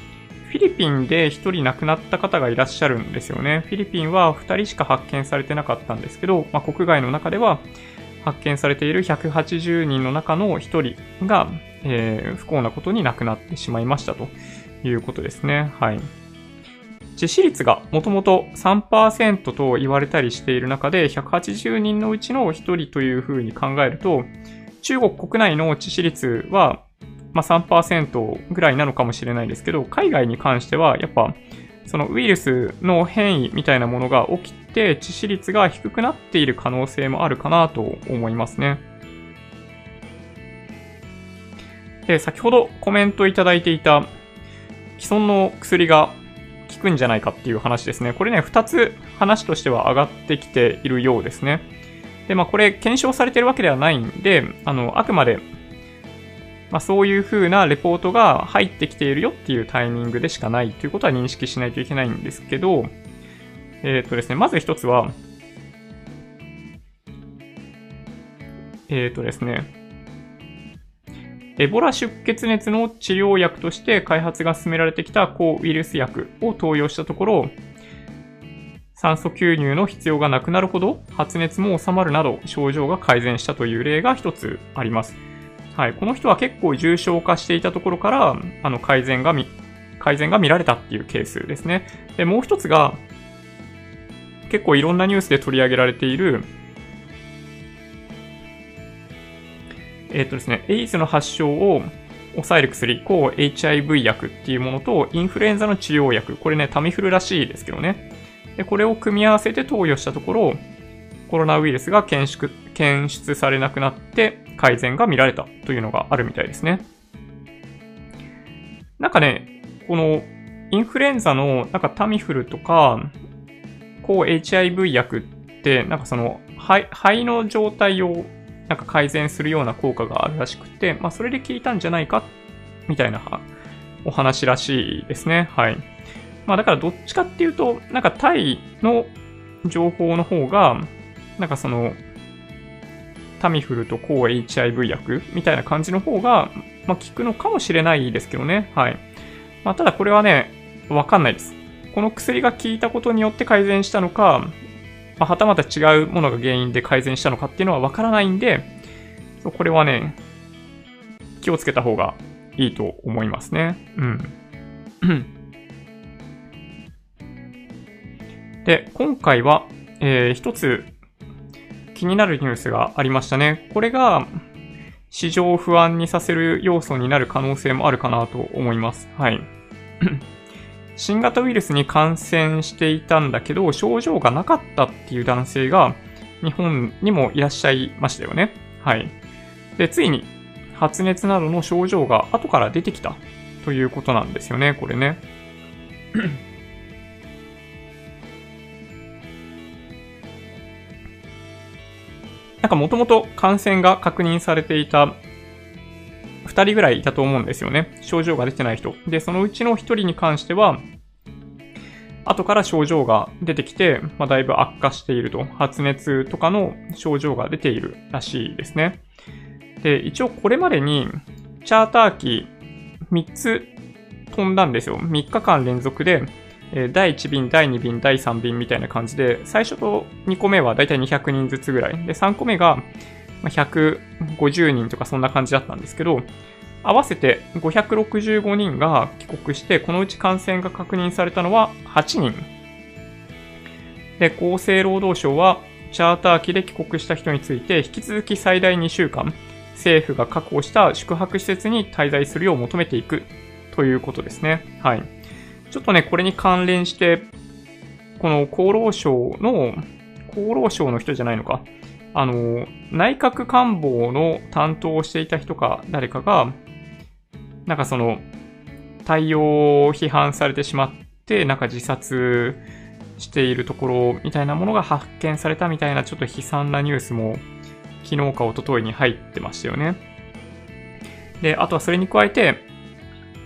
フィリピンで1人亡くなった方がいらっしゃるんですよね。フィリピンは2人しか発見されてなかったんですけど、まあ、国外の中では発見されている180人の中の1人が、えー、不幸なことに亡くなってしまいましたということですね。はい。致死率がもともと3%と言われたりしている中で、180人のうちの1人というふうに考えると、中国国内の致死率は、まあ、3%ぐらいなのかもしれないですけど、海外に関しては、やっぱ、そのウイルスの変異みたいなものが起きて、致死率が低くなっている可能性もあるかなと思いますね。で、先ほどコメントいただいていた既存の薬が効くんじゃないかっていう話ですね。これね、2つ話としては上がってきているようですね。で、まあこれ検証されてるわけではないんで、あの、あくまで、まあそういう風なレポートが入ってきているよっていうタイミングでしかないということは認識しないといけないんですけど、えっ、とですね、まず一つは、えっ、とですね、エボラ出血熱の治療薬として開発が進められてきた抗ウイルス薬を投与したところ、酸素吸入の必要がなくなるほど発熱も収まるなど症状が改善したという例が一つあります。はい。この人は結構重症化していたところから、あの、改善がみ、改善が見られたっていうケースですね。で、もう一つが、結構いろんなニュースで取り上げられている、えっ、ー、とですね、エイズの発症を抑える薬、抗 HIV 薬っていうものと、インフルエンザの治療薬、これね、タミフルらしいですけどね。で、これを組み合わせて投与したところ、コロナウイルスが検出検出されなくなって改善が見られたというのがあるみたいですね。なんかね、このインフルエンザのなんかタミフルとか、抗 HIV 薬って、なんかその肺肺の状態をなんか改善するような効果があるらしくて、まあ、それで効いたんじゃないか、みたいなお話らしいですね。はい。まあ、だからどっちかっていうと、なんかタイの情報の方が、なんかその、タミフルと抗 HIV 薬みたいな感じの方が、まあ、効くのかもしれないですけどね。はい。まあ、ただこれはね、わかんないです。この薬が効いたことによって改善したのか、まあ、はたまた違うものが原因で改善したのかっていうのはわからないんで、これはね、気をつけた方がいいと思いますね。うん。で、今回は、えー、一つ気になるニュースがありましたね。これが、市場を不安にさせる要素になる可能性もあるかなと思います。はい。新型ウイルスに感染していたんだけど、症状がなかったっていう男性が日本にもいらっしゃいましたよね。はい。で、ついに発熱などの症状が後から出てきたということなんですよね、これね。なんかもともと感染が確認されていた2人ぐらいいたと思うんですよね。症状が出てない人。で、そのうちの1人に関しては、後から症状が出てきて、まあ、だいぶ悪化していると。発熱とかの症状が出ているらしいですね。で、一応これまでに、チャーター機3つ飛んだんですよ。3日間連続で、え第1便、第2便、第3便みたいな感じで、最初と2個目はだいたい200人ずつぐらい。で、3個目が150人とかそんな感じだったんですけど、合わせて565人が帰国して、このうち感染が確認されたのは8人。で、厚生労働省は、チャーター機で帰国した人について、引き続き最大2週間、政府が確保した宿泊施設に滞在するよう求めていくということですね。はい。ちょっとね、これに関連して、この厚労省の、厚労省の人じゃないのか。あの、内閣官房の担当をしていた人か誰かが、なんかその、対応を批判されてしまって、なんか自殺しているところみたいなものが発見されたみたいなちょっと悲惨なニュースも昨日か一昨日に入ってましたよね。で、あとはそれに加えて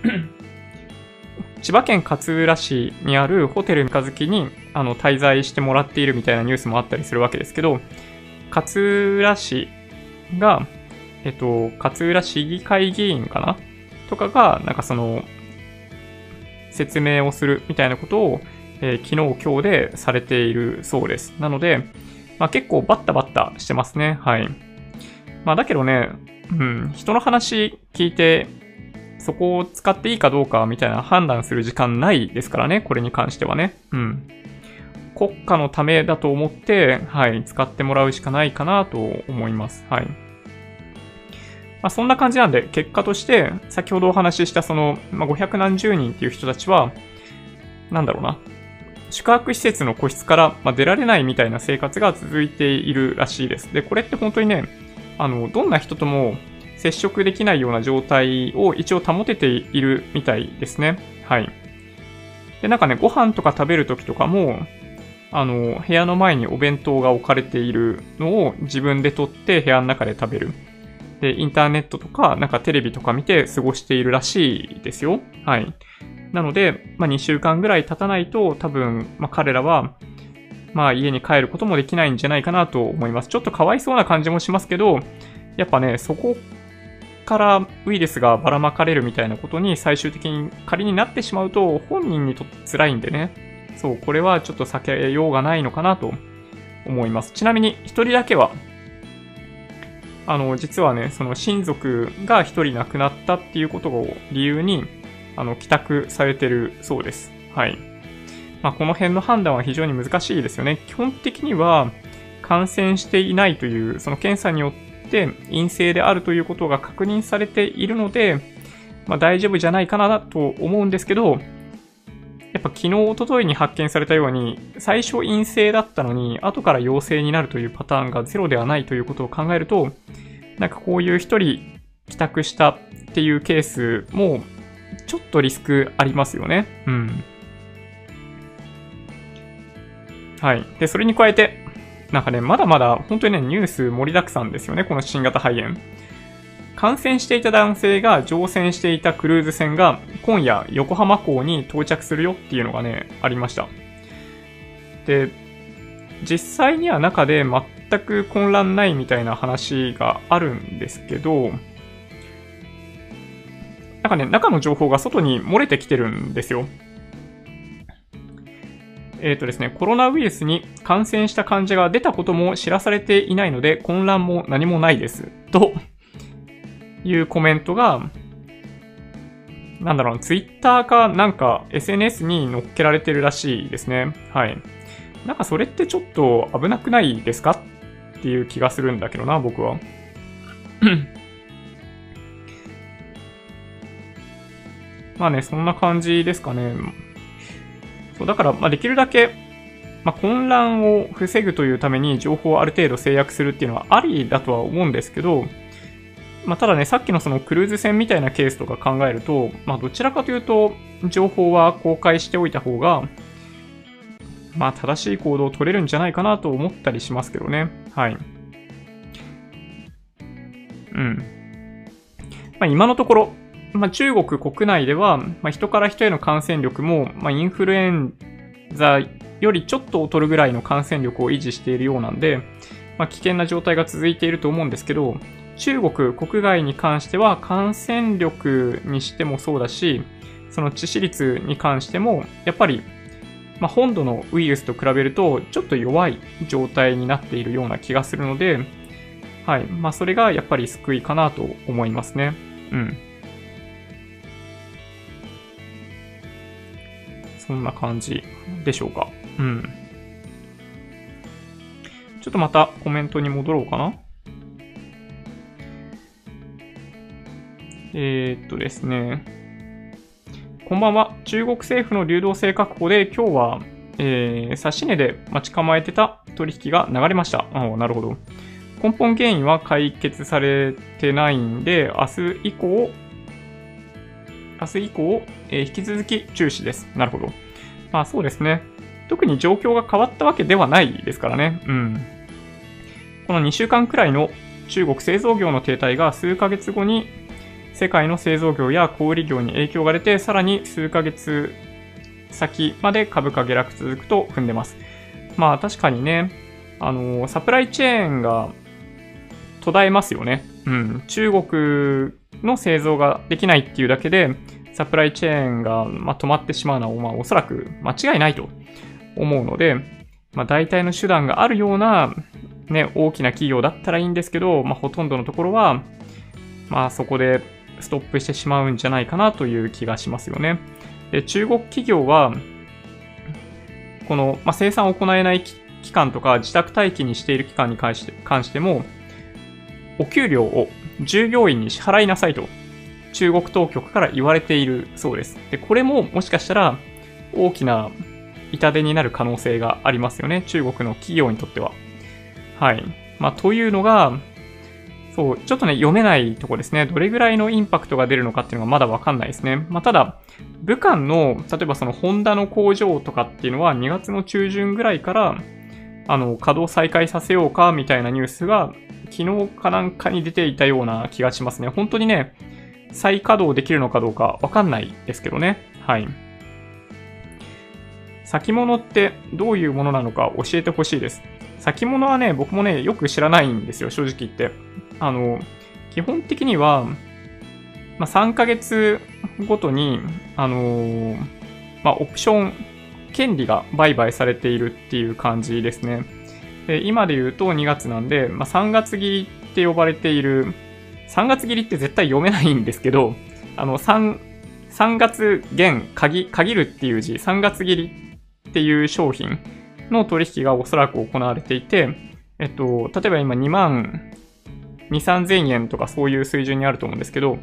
千葉県勝浦市にあるホテル三日月にあの滞在してもらっているみたいなニュースもあったりするわけですけど、勝浦市が、えっと、勝浦市議会議員かな？とかが、なんかその、説明をするみたいなことを、えー、昨日今日でされているそうです。なので、まあ、結構バッタバッタしてますね。はい。まあだけどね、うん、人の話聞いてそこを使っていいかどうかみたいな判断する時間ないですからね、これに関してはね。うん。国家のためだと思って、はい、使ってもらうしかないかなと思います。はい。まあ、そんな感じなんで、結果として、先ほどお話ししたその、まあ、500何十人っていう人たちは、なんだろうな、宿泊施設の個室から、ま出られないみたいな生活が続いているらしいです。で、これって本当にね、あの、どんな人とも接触できないような状態を一応保てているみたいですね。はい。で、なんかね、ご飯とか食べるときとかも、あの、部屋の前にお弁当が置かれているのを自分で取って部屋の中で食べる。で、インターネットとか、なんかテレビとか見て過ごしているらしいですよ。はい。なので、まあ、2週間ぐらい経たないと、多分、まあ、彼らは、まあ、家に帰ることもできないんじゃないかなと思います。ちょっとかわいそうな感じもしますけど、やっぱね、そこからウイルスがばらまかれるみたいなことに最終的に仮になってしまうと本人にとって辛いんでね。そう、これはちょっと避けようがないのかなと思います。ちなみに一人だけは、あの、実はね、その親族が一人亡くなったっていうことを理由に、あの、帰宅されてるそうです。はい。まあ、この辺の判断は非常に難しいですよね。基本的には、感染していないという、その検査によって陰性であるということが確認されているので、まあ、大丈夫じゃないかなと思うんですけど、やっぱ昨日、おとといに発見されたように、最初陰性だったのに、後から陽性になるというパターンがゼロではないということを考えると、なんかこういう一人帰宅したっていうケースも、ちょっとリスクありますよね。うん。はい。で、それに加えて、なんかね、まだまだ本当にね、ニュース盛りだくさんですよね、この新型肺炎。感染していた男性が乗船していたクルーズ船が今夜横浜港に到着するよっていうのがね、ありました。で、実際には中で全く混乱ないみたいな話があるんですけど、なんかね、中の情報が外に漏れてきてるんですよ。えっ、ー、とですね、コロナウイルスに感染した患者が出たことも知らされていないので、混乱も何もないです。というコメントが、なんだろう、ツイッターかなんか SNS に載っけられてるらしいですね。はい。なんかそれってちょっと危なくないですかっていう気がするんだけどな、僕は。まあね、そんな感じですかね。そう、だから、まあできるだけ、まあ混乱を防ぐというために情報をある程度制約するっていうのはありだとは思うんですけど、まあ、ただね、さっきのそのクルーズ船みたいなケースとか考えると、まあ、どちらかというと、情報は公開しておいた方が、まあ、正しい行動を取れるんじゃないかなと思ったりしますけどね。はい。うん。まあ、今のところ、まあ、中国国内では、まあ、人から人への感染力も、まあ、インフルエンザよりちょっと劣るぐらいの感染力を維持しているようなんで、まあ、危険な状態が続いていると思うんですけど、中国国外に関しては感染力にしてもそうだし、その致死率に関しても、やっぱり、まあ、本土のウイルスと比べると、ちょっと弱い状態になっているような気がするので、はい。まあ、それがやっぱり救いかなと思いますね。うん。そんな感じでしょうか。うん。ちょっとまたコメントに戻ろうかな。えー、っとですね。こんばんは。中国政府の流動性確保で今日は、えー、指値で待ち構えてた取引が流れました。あなるほど。根本原因は解決されてないんで、明日以降、明日以降、えー、引き続き注視です。なるほど。まあそうですね。特に状況が変わったわけではないですからね。うん。この2週間くらいの中国製造業の停滞が数ヶ月後に世界の製造業や小売業に影響が出て、さらに数ヶ月先まで株価下落続くと踏んでます。まあ確かにね、あの、サプライチェーンが途絶えますよね。うん。中国の製造ができないっていうだけで、サプライチェーンが、まあ、止まってしまうのは、まあ、おそらく間違いないと思うので、まあ、大体の手段があるような、ね、大きな企業だったらいいんですけど、まあ、ほとんどのところは、まあ、そこでストップしてしまうんじゃないかなという気がしますよね。で中国企業は、この、まあ、生産を行えない期間とか自宅待機にしている期間に関して関しても、お給料を従業員に支払いなさいと中国当局から言われているそうです。で、これももしかしたら大きな痛手になる可能性がありますよね。中国の企業にとっては。はい。まあ、というのが、そう、ちょっとね、読めないとこですね。どれぐらいのインパクトが出るのかっていうのがまだわかんないですね。まあ、ただ、武漢の、例えばそのホンダの工場とかっていうのは2月の中旬ぐらいから、あの、稼働再開させようかみたいなニュースが昨日かなんかに出ていたような気がしますね。本当にね、再稼働できるのかどうかわかんないですけどね。はい。先物ってどういうものなのか教えてほしいです。先物はね、僕もね、よく知らないんですよ、正直言って。あの、基本的には、まあ、3ヶ月ごとに、あの、まあ、オプション、権利が売買されているっていう感じですね。で今で言うと2月なんで、まあ、3月切りって呼ばれている、3月切りって絶対読めないんですけど、あの、3、3月限、限、限るっていう字、3月切りっていう商品の取引がおそらく行われていて、えっと、例えば今2万2、3000円とかそういう水準にあると思うんですけど、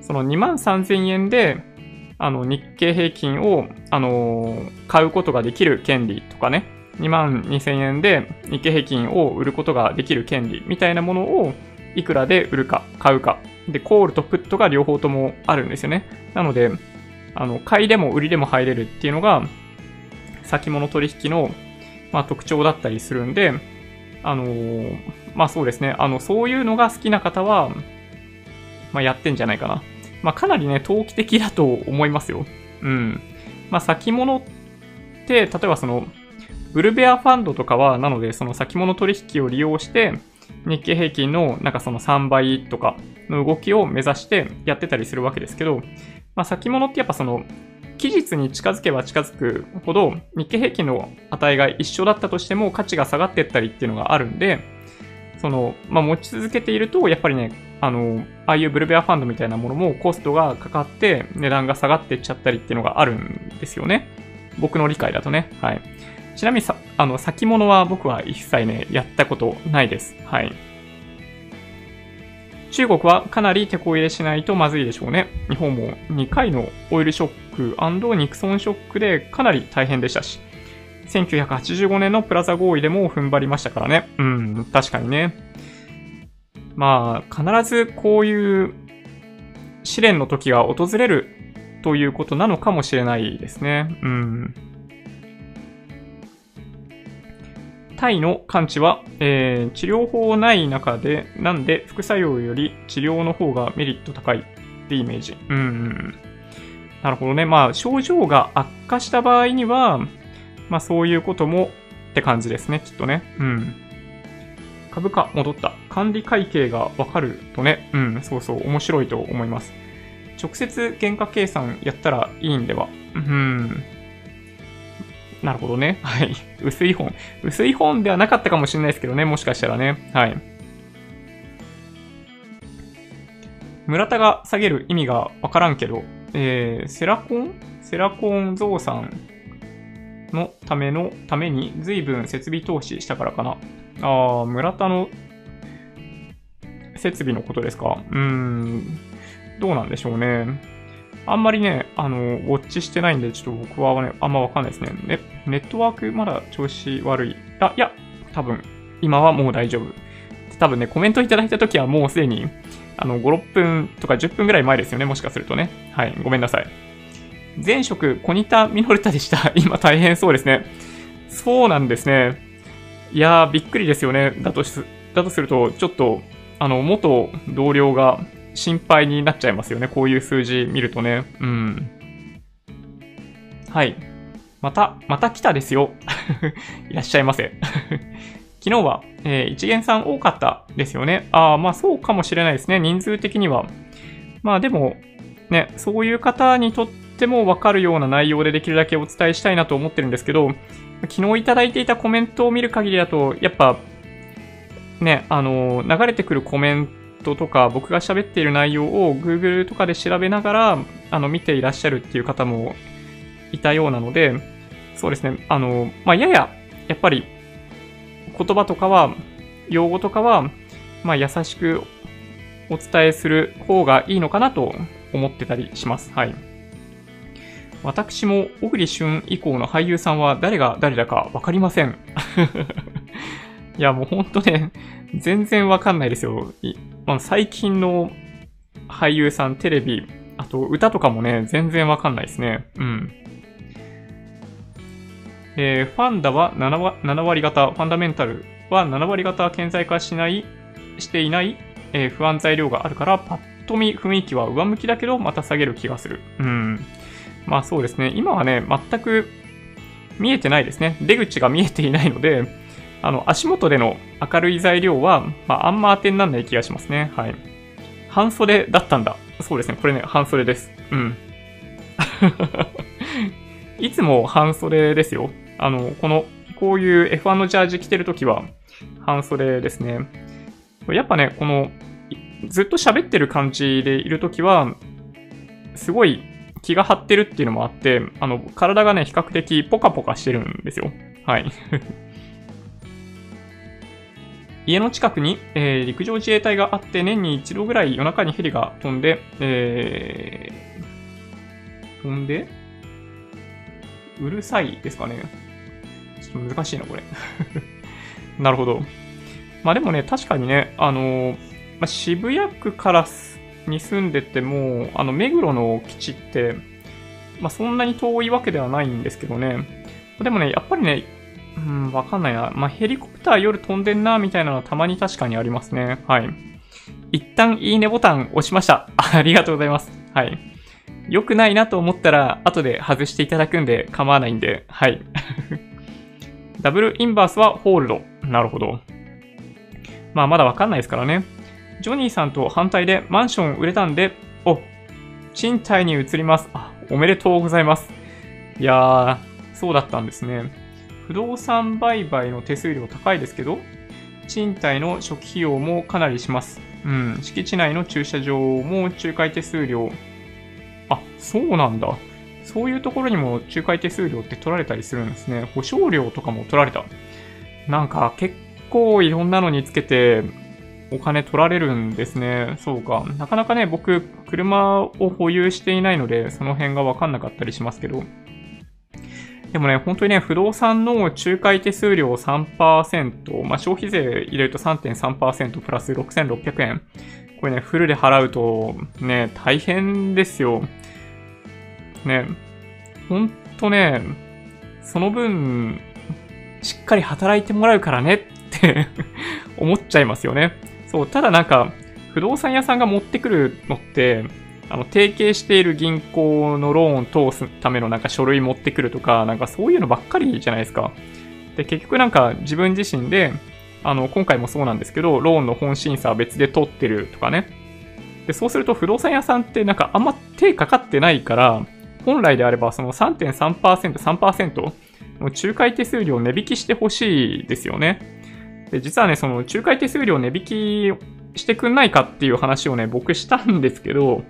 その2万3000円で、あの、日経平均を、あの買うことができる権利とかね、2万2000円で日経平均を売ることができる権利みたいなものをいくらで売るか、買うか。で、コールとプットが両方ともあるんですよね。なので、あの、買いでも売りでも入れるっていうのが、先物取引の、まあ、特徴だったりするんで、あのー、まあそうですね。あの、そういうのが好きな方は、まあやってんじゃないかな。まあかなりね、投機的だと思いますよ。うん。まあ先物って、例えばその、ブルベアファンドとかは、なのでその先物取引を利用して、日経平均のなんかその3倍とかの動きを目指してやってたりするわけですけど、まあ先物ってやっぱその期日に近づけば近づくほど日経平均の値が一緒だったとしても価値が下がってったりっていうのがあるんで、その、まあ、持ち続けていると、やっぱりね、あの、ああいうブルベアファンドみたいなものもコストがかかって値段が下がっていっちゃったりっていうのがあるんですよね。僕の理解だとね。はい。ちなみにさ、あの、先物は僕は一切ね、やったことないです。はい。中国はかなり手こ入れしないとまずいでしょうね。日本も2回のオイルショックニクソンショックでかなり大変でしたし、1985年のプラザ合意でも踏ん張りましたからね。うん、確かにね。まあ、必ずこういう試練の時が訪れるということなのかもしれないですね。うん。タイの完治は、えー、治療法ない中で、なんで副作用より治療の方がメリット高いってイメージ。うん。なるほどね。まあ、症状が悪化した場合には、まあそういうこともって感じですね、きっとね。うん。株価戻った。管理会計がわかるとね、うん、そうそう、面白いと思います。直接原価計算やったらいいんでは。うん。なるほどね。はい。薄い本。薄い本ではなかったかもしれないですけどね、もしかしたらね。はい。村田が下げる意味がわからんけど、えー、セラコン？セラコンゾウさんのためのために随分設備投資したからかな。ああ、村田の設備のことですか？うーん、どうなんでしょうね。あんまりね、あの、ウォッチしてないんで、ちょっと僕はね、あんまわかんないですね。ねネットワークまだ調子悪い。あ、いや、多分、今はもう大丈夫。多分ね、コメントいただいた時はもうすでに、あの、5、6分とか10分ぐらい前ですよね、もしかするとね。はい、ごめんなさい。前職、コニタ・ミノルタでした。今大変そうですね。そうなんですね。いやー、びっくりですよね。だとす、だとすると、ちょっと、あの、元同僚が心配になっちゃいますよね。こういう数字見るとね。うん。はい。また、また来たですよ。いらっしゃいませ。昨日は、えー、一元さん多かったですよね。ああ、まあそうかもしれないですね。人数的には。まあでも、ね、そういう方にとっててもわかるような内容でできるだけお伝えしたいなと思ってるんですけど、昨日いただいていたコメントを見る限りだと、やっぱ、ね、あの、流れてくるコメントとか、僕が喋っている内容を Google とかで調べながら、あの、見ていらっしゃるっていう方もいたようなので、そうですね、あの、まあ、やや、やっぱり、言葉とかは、用語とかは、まあ、優しくお伝えする方がいいのかなと思ってたりします。はい。私も小栗旬以降の俳優さんは誰が誰だかわかりません。いや、もうほんとね、全然わかんないですよ。まあ、最近の俳優さん、テレビ、あと歌とかもね、全然わかんないですね。うん。えー、ファンダは 7, 7割型、ファンダメンタルは7割型顕在化しない、していない、えー、不安材料があるから、パッと見雰囲気は上向きだけど、また下げる気がする。うん。まあそうですね。今はね、全く見えてないですね。出口が見えていないので、あの、足元での明るい材料は、まあ、あんま当てにならない気がしますね。はい。半袖だったんだ。そうですね。これね、半袖です。うん。いつも半袖ですよ。あの、この、こういう F1 のジャージ着てるときは、半袖ですね。やっぱね、この、ずっと喋ってる感じでいるときは、すごい気が張ってるっていうのもあって、あの、体がね、比較的ポカポカしてるんですよ。はい。家の近くに、えー、陸上自衛隊があって、年に一度ぐらい夜中にヘリが飛んで、えー、飛んでうるさいですかね。ちょっと難しいな、これ。なるほど。まあでもね、確かにね、あのー、まあ、渋谷区からに住んでても、あの、目黒の基地って、まあ、そんなに遠いわけではないんですけどね。でもね、やっぱりね、うん、わかんないな。まあ、ヘリコプター夜飛んでんな、みたいなのはたまに確かにありますね。はい。一旦いいねボタン押しました。ありがとうございます。はい。良くないなと思ったら、後で外していただくんで構わないんで、はい。ダブルインバースはホールド。なるほど。まあ、まだわかんないですからね。ジョニーさんと反対でマンション売れたんで、お、賃貸に移ります。あ、おめでとうございます。いやー、そうだったんですね。不動産売買の手数料高いですけど、賃貸の初期費用もかなりします。うん、敷地内の駐車場も仲介手数料。あ、そうなんだ。そういうところにも仲介手数料って取られたりするんですね。保証料とかも取られた。なんか結構いろんなのにつけて、お金取られるんですね。そうか。なかなかね、僕、車を保有していないので、その辺がわかんなかったりしますけど。でもね、本当にね、不動産の仲介手数料3%、まあ、消費税入れると3.3%プラス6600円。これね、フルで払うと、ね、大変ですよ。ね、ほんとね、その分、しっかり働いてもらうからねって 思っちゃいますよね。そう、ただなんか、不動産屋さんが持ってくるのって、あの、提携している銀行のローンを通すためのなんか書類持ってくるとか、なんかそういうのばっかりじゃないですか。で、結局なんか自分自身で、あの、今回もそうなんですけど、ローンの本審査は別で取ってるとかね。で、そうすると不動産屋さんってなんかあんま手かかってないから、本来であればその3.3%、3%の仲介手数料を値引きしてほしいですよね。で、実はね、その仲介手数料値引きしてくんないかっていう話をね、僕したんですけど、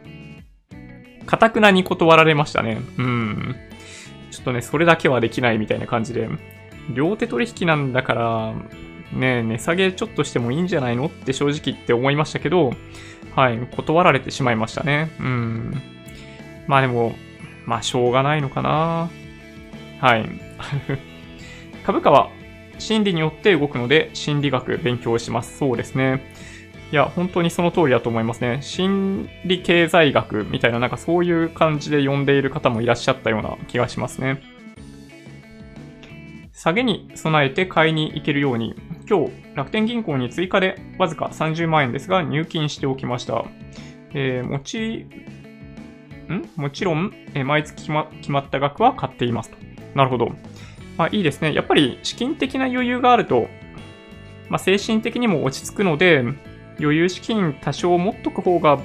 かたくなに断られましたね。うん。ちょっとね、それだけはできないみたいな感じで、両手取引なんだから、ね、値下げちょっとしてもいいんじゃないのって正直言って思いましたけど、はい、断られてしまいましたね。うん。まあでも、まあしょうがないのかな。はい。株価は心理によって動くので、心理学勉強します。そうですね。いや、本当にその通りだと思いますね。心理経済学みたいな、なんかそういう感じで呼んでいる方もいらっしゃったような気がしますね。下げに備えて買いに行けるように、今日、楽天銀行に追加でわずか30万円ですが入金しておきました。えー、もち、ん？もちろん、えー、毎月決ま決まった額は買っていますと。なるほど。まあいいですね。やっぱり資金的な余裕があると、まあ精神的にも落ち着くので、余裕資金多少持っとく方が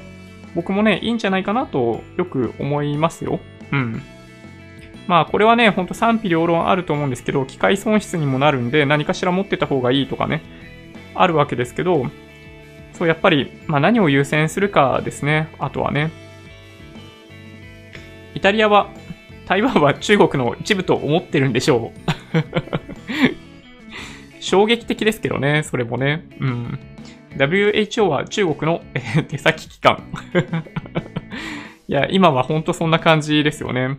僕もね、いいんじゃないかなとよく思いますよ。うん。まあこれはね、ほんと賛否両論あると思うんですけど、機械損失にもなるんで何かしら持ってた方がいいとかね、あるわけですけど、そう、やっぱり、まあ何を優先するかですね。あとはね。イタリアは、台湾は中国の一部と思ってるんでしょう。衝撃的ですけどね、それもね。うん。WHO は中国の、えー、手先機関。いや、今はほんとそんな感じですよね。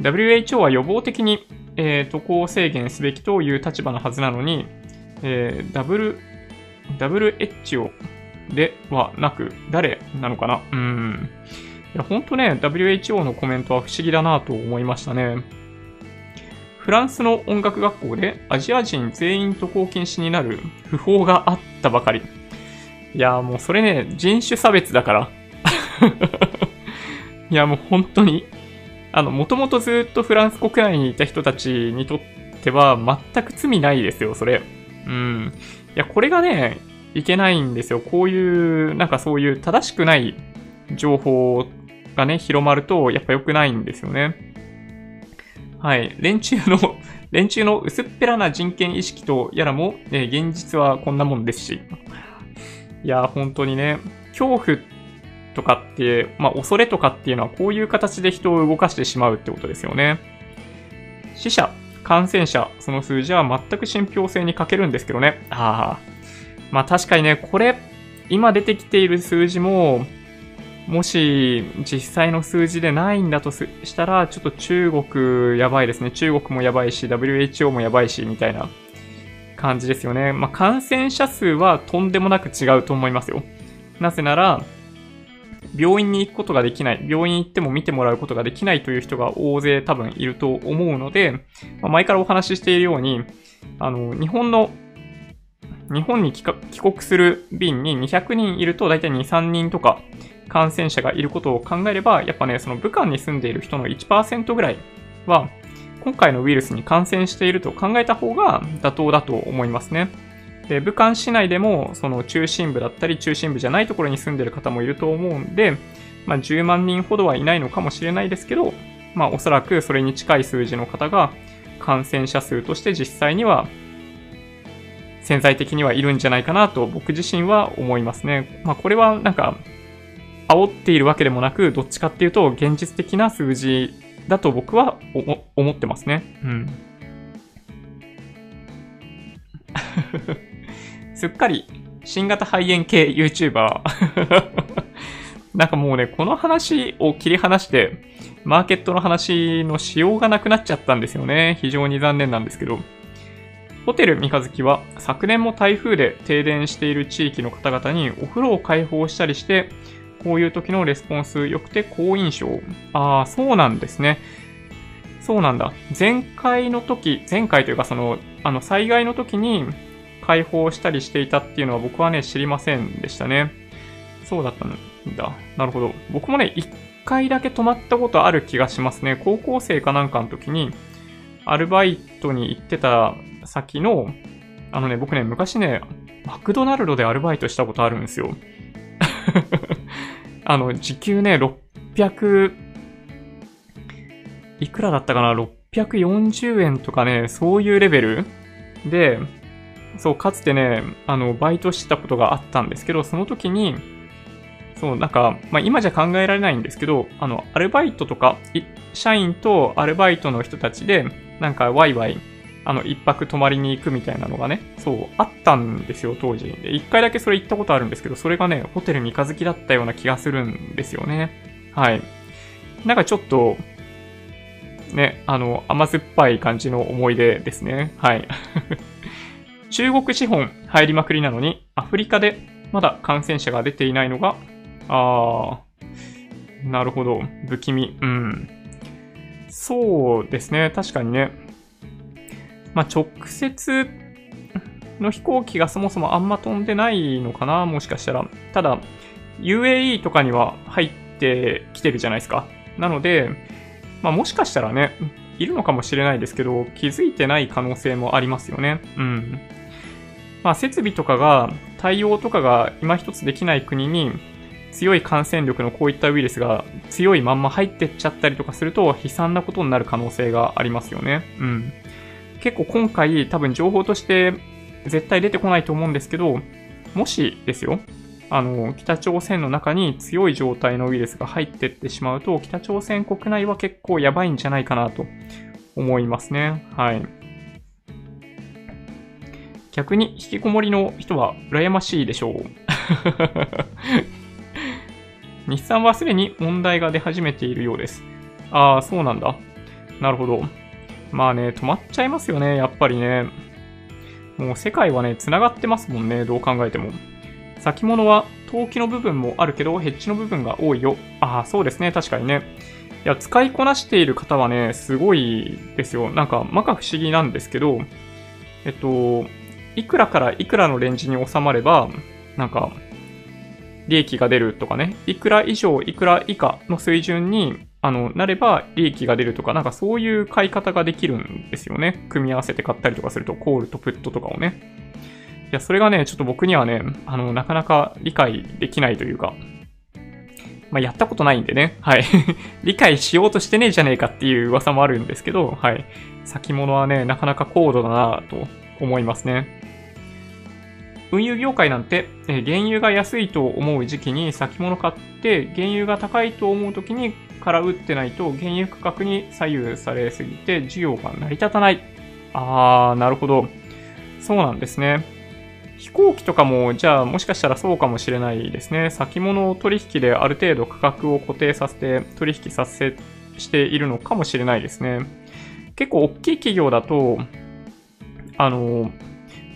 WHO は予防的に、えー、渡航制限すべきという立場のはずなのに、えー、W、WHO ではなく、誰なのかなうん。いや、ほんとね、WHO のコメントは不思議だなと思いましたね。フランスの音楽学校でアジア人全員渡航禁止になる訃報があったばかり。いや、もうそれね、人種差別だから。いや、もう本当に。あの、もともとずっとフランス国内にいた人たちにとっては全く罪ないですよ、それ。うん。いや、これがね、いけないんですよ。こういう、なんかそういう正しくない情報がね、広まると、やっぱ良くないんですよね。はい。連中の 連中の薄っぺらな人権意識とやらも、え、現実はこんなもんですし。いや、本当にね、恐怖とかって、まあ、恐れとかっていうのはこういう形で人を動かしてしまうってことですよね。死者、感染者、その数字は全く信憑性に欠けるんですけどね。ああ。まあ確かにね、これ、今出てきている数字も、もし実際の数字でないんだとしたら、ちょっと中国やばいですね。中国もやばいし、WHO もやばいし、みたいな感じですよね。まあ、感染者数はとんでもなく違うと思いますよ。なぜなら、病院に行くことができない、病院行っても見てもらうことができないという人が大勢多分いると思うので、まあ、前からお話ししているように、あの、日本の、日本に帰国する便に200人いると大体2、3人とか感染者がいることを考えれば、やっぱね、その武漢に住んでいる人の1%ぐらいは、今回のウイルスに感染していると考えた方が妥当だと思いますね。で、武漢市内でも、その中心部だったり中心部じゃないところに住んでる方もいると思うんで、まあ、10万人ほどはいないのかもしれないですけど、まあ、おそらくそれに近い数字の方が感染者数として実際には潜在的にはいるんじゃないかなと僕自身は思いますね。まあ、これはなんか、煽っているわけでもなく、どっちかっていうと現実的な数字だと僕は思ってますね。うん。すっかり新型肺炎系 YouTuber。なんかもうね、この話を切り離して、マーケットの話のしようがなくなっちゃったんですよね。非常に残念なんですけど。ホテル三日月は昨年も台風で停電している地域の方々にお風呂を開放したりして、こういう時のレスポンス良くて好印象。ああ、そうなんですね。そうなんだ。前回の時、前回というかその、あの、災害の時に開放したりしていたっていうのは僕はね、知りませんでしたね。そうだったんだ。なるほど。僕もね、一回だけ泊まったことある気がしますね。高校生かなんかの時に、アルバイトに行ってた先の、あのね、僕ね、昔ね、マクドナルドでアルバイトしたことあるんですよ。あの、時給ね、600、いくらだったかな ?640 円とかね、そういうレベルで、そう、かつてね、あの、バイトしてたことがあったんですけど、その時に、そう、なんか、まあ、今じゃ考えられないんですけど、あの、アルバイトとか、社員とアルバイトの人たちで、なんかワイワイ、あの、一泊泊まりに行くみたいなのがね、そう、あったんですよ、当時。で、一回だけそれ行ったことあるんですけど、それがね、ホテル三日月だったような気がするんですよね。はい。なんかちょっと、ね、あの、甘酸っぱい感じの思い出ですね。はい。中国資本入りまくりなのに、アフリカでまだ感染者が出ていないのが、あー、なるほど。不気味。うん。そうですね。確かにね。まあ、直接の飛行機がそもそもあんま飛んでないのかなもしかしたら。ただ、UAE とかには入ってきてるじゃないですか。なので、まあ、もしかしたらね、いるのかもしれないですけど、気づいてない可能性もありますよね。うん。まあ、設備とかが、対応とかが今一つできない国に、強い感染力のこういったウイルスが強いまんま入ってっちゃったりとかすると悲惨なことになる可能性がありますよね。うん。結構今回多分情報として絶対出てこないと思うんですけど、もしですよ、あの、北朝鮮の中に強い状態のウイルスが入ってってしまうと、北朝鮮国内は結構やばいんじゃないかなと思いますね。はい。逆に引きこもりの人は羨ましいでしょう。日産はすでに問題が出始めているようです。ああ、そうなんだ。なるほど。まあね、止まっちゃいますよね、やっぱりね。もう世界はね、繋がってますもんね、どう考えても。先物は投機の部分もあるけど、ヘッジの部分が多いよ。ああ、そうですね、確かにね。いや、使いこなしている方はね、すごいですよ。なんか、まか不思議なんですけど、えっと、いくらからいくらのレンジに収まれば、なんか、利益が出るとかね、いくら以上、いくら以下の水準に、あの、なれば利益が出るとか、なんかそういう買い方ができるんですよね。組み合わせて買ったりとかすると、コールとプットとかをね。いや、それがね、ちょっと僕にはね、あの、なかなか理解できないというか、まあ、やったことないんでね、はい。理解しようとしてねえじゃねえかっていう噂もあるんですけど、はい。先物はね、なかなか高度だなと思いますね。運輸業界なんて、え原油が安いと思う時期に先物買って、原油が高いと思う時に空売ってないと原油価格に左右されすぎて需要が成り立たない。あー、なるほど。そうなんですね。飛行機とかも、じゃあもしかしたらそうかもしれないですね。先物取引である程度価格を固定させて取引させしているのかもしれないですね。結構大きい企業だと、あの、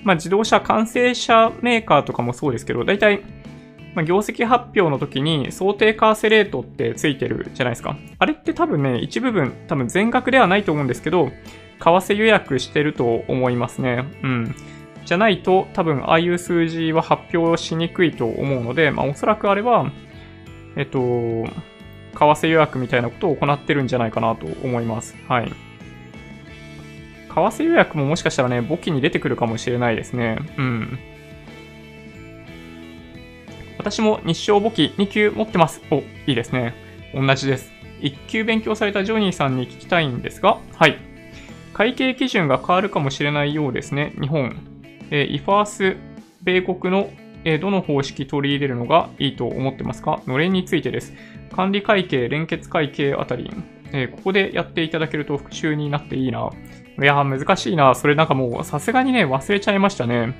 まあ、自動車完成車メーカーとかもそうですけど、大体、まあ、業績発表の時に想定為替レートってついてるじゃないですか。あれって多分ね、一部分、多分全額ではないと思うんですけど、為替予約してると思いますね。うん。じゃないと、多分ああいう数字は発表しにくいと思うので、まあおそらくあれは、えっと、為替予約みたいなことを行ってるんじゃないかなと思います。はい。為替予約ももしかしたらね、簿記に出てくるかもしれないですね。うん。私も日照簿記2級持ってます。お、いいですね。同じです。1級勉強されたジョニーさんに聞きたいんですが、はい。会計基準が変わるかもしれないようですね。日本。えー、イファース、米国の、えー、どの方式取り入れるのがいいと思ってますか？のれんについてです。管理会計、連結会計あたり、えー、ここでやっていただけると復習になっていいな。いや難しいな。それなんかもう、さすがにね、忘れちゃいましたね。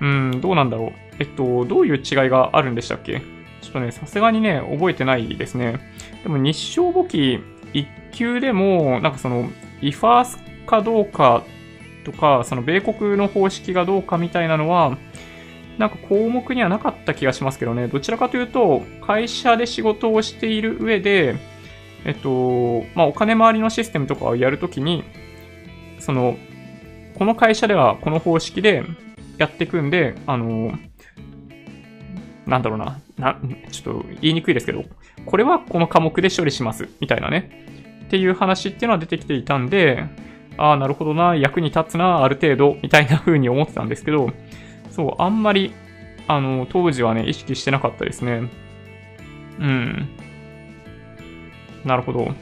うん、どうなんだろう。えっと、どういう違いがあるんでしたっけ？ちょっとね、さすがにね、覚えてないですね。でも日照簿記1級でも、なんかその、イファースかどうかとか、その米国の方式がどうかみたいなのは、なんか項目にはなかった気がしますけどね。どちらかというと、会社で仕事をしている上で、えっと、まあ、お金回りのシステムとかをやるときに、その、この会社ではこの方式でやっていくんで、あの、なんだろうな、な、ちょっと言いにくいですけど、これはこの科目で処理します、みたいなね。っていう話っていうのは出てきていたんで、ああ、なるほどな、役に立つな、ある程度、みたいな風に思ってたんですけど、そう、あんまり、あの、当時はね、意識してなかったですね。うん。なるほど。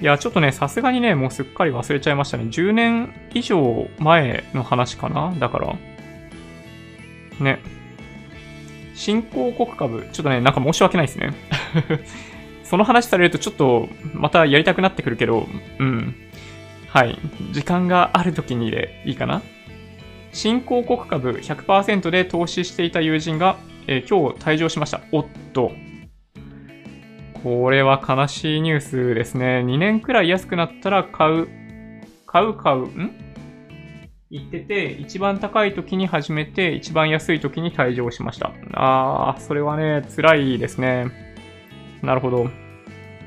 いや、ちょっとね、さすがにね、もうすっかり忘れちゃいましたね。10年以上前の話かなだから。ね。新興国株。ちょっとね、なんか申し訳ないですね。その話されるとちょっと、またやりたくなってくるけど、うん。はい。時間がある時にでいいかな新興国株100%で投資していた友人が、えー、今日退場しました。おっと。これは悲しいニュースですね。2年くらい安くなったら買う、買う買う、ん？言ってて、一番高い時に始めて、一番安い時に退場しました。あー、それはね、辛いですね。なるほど。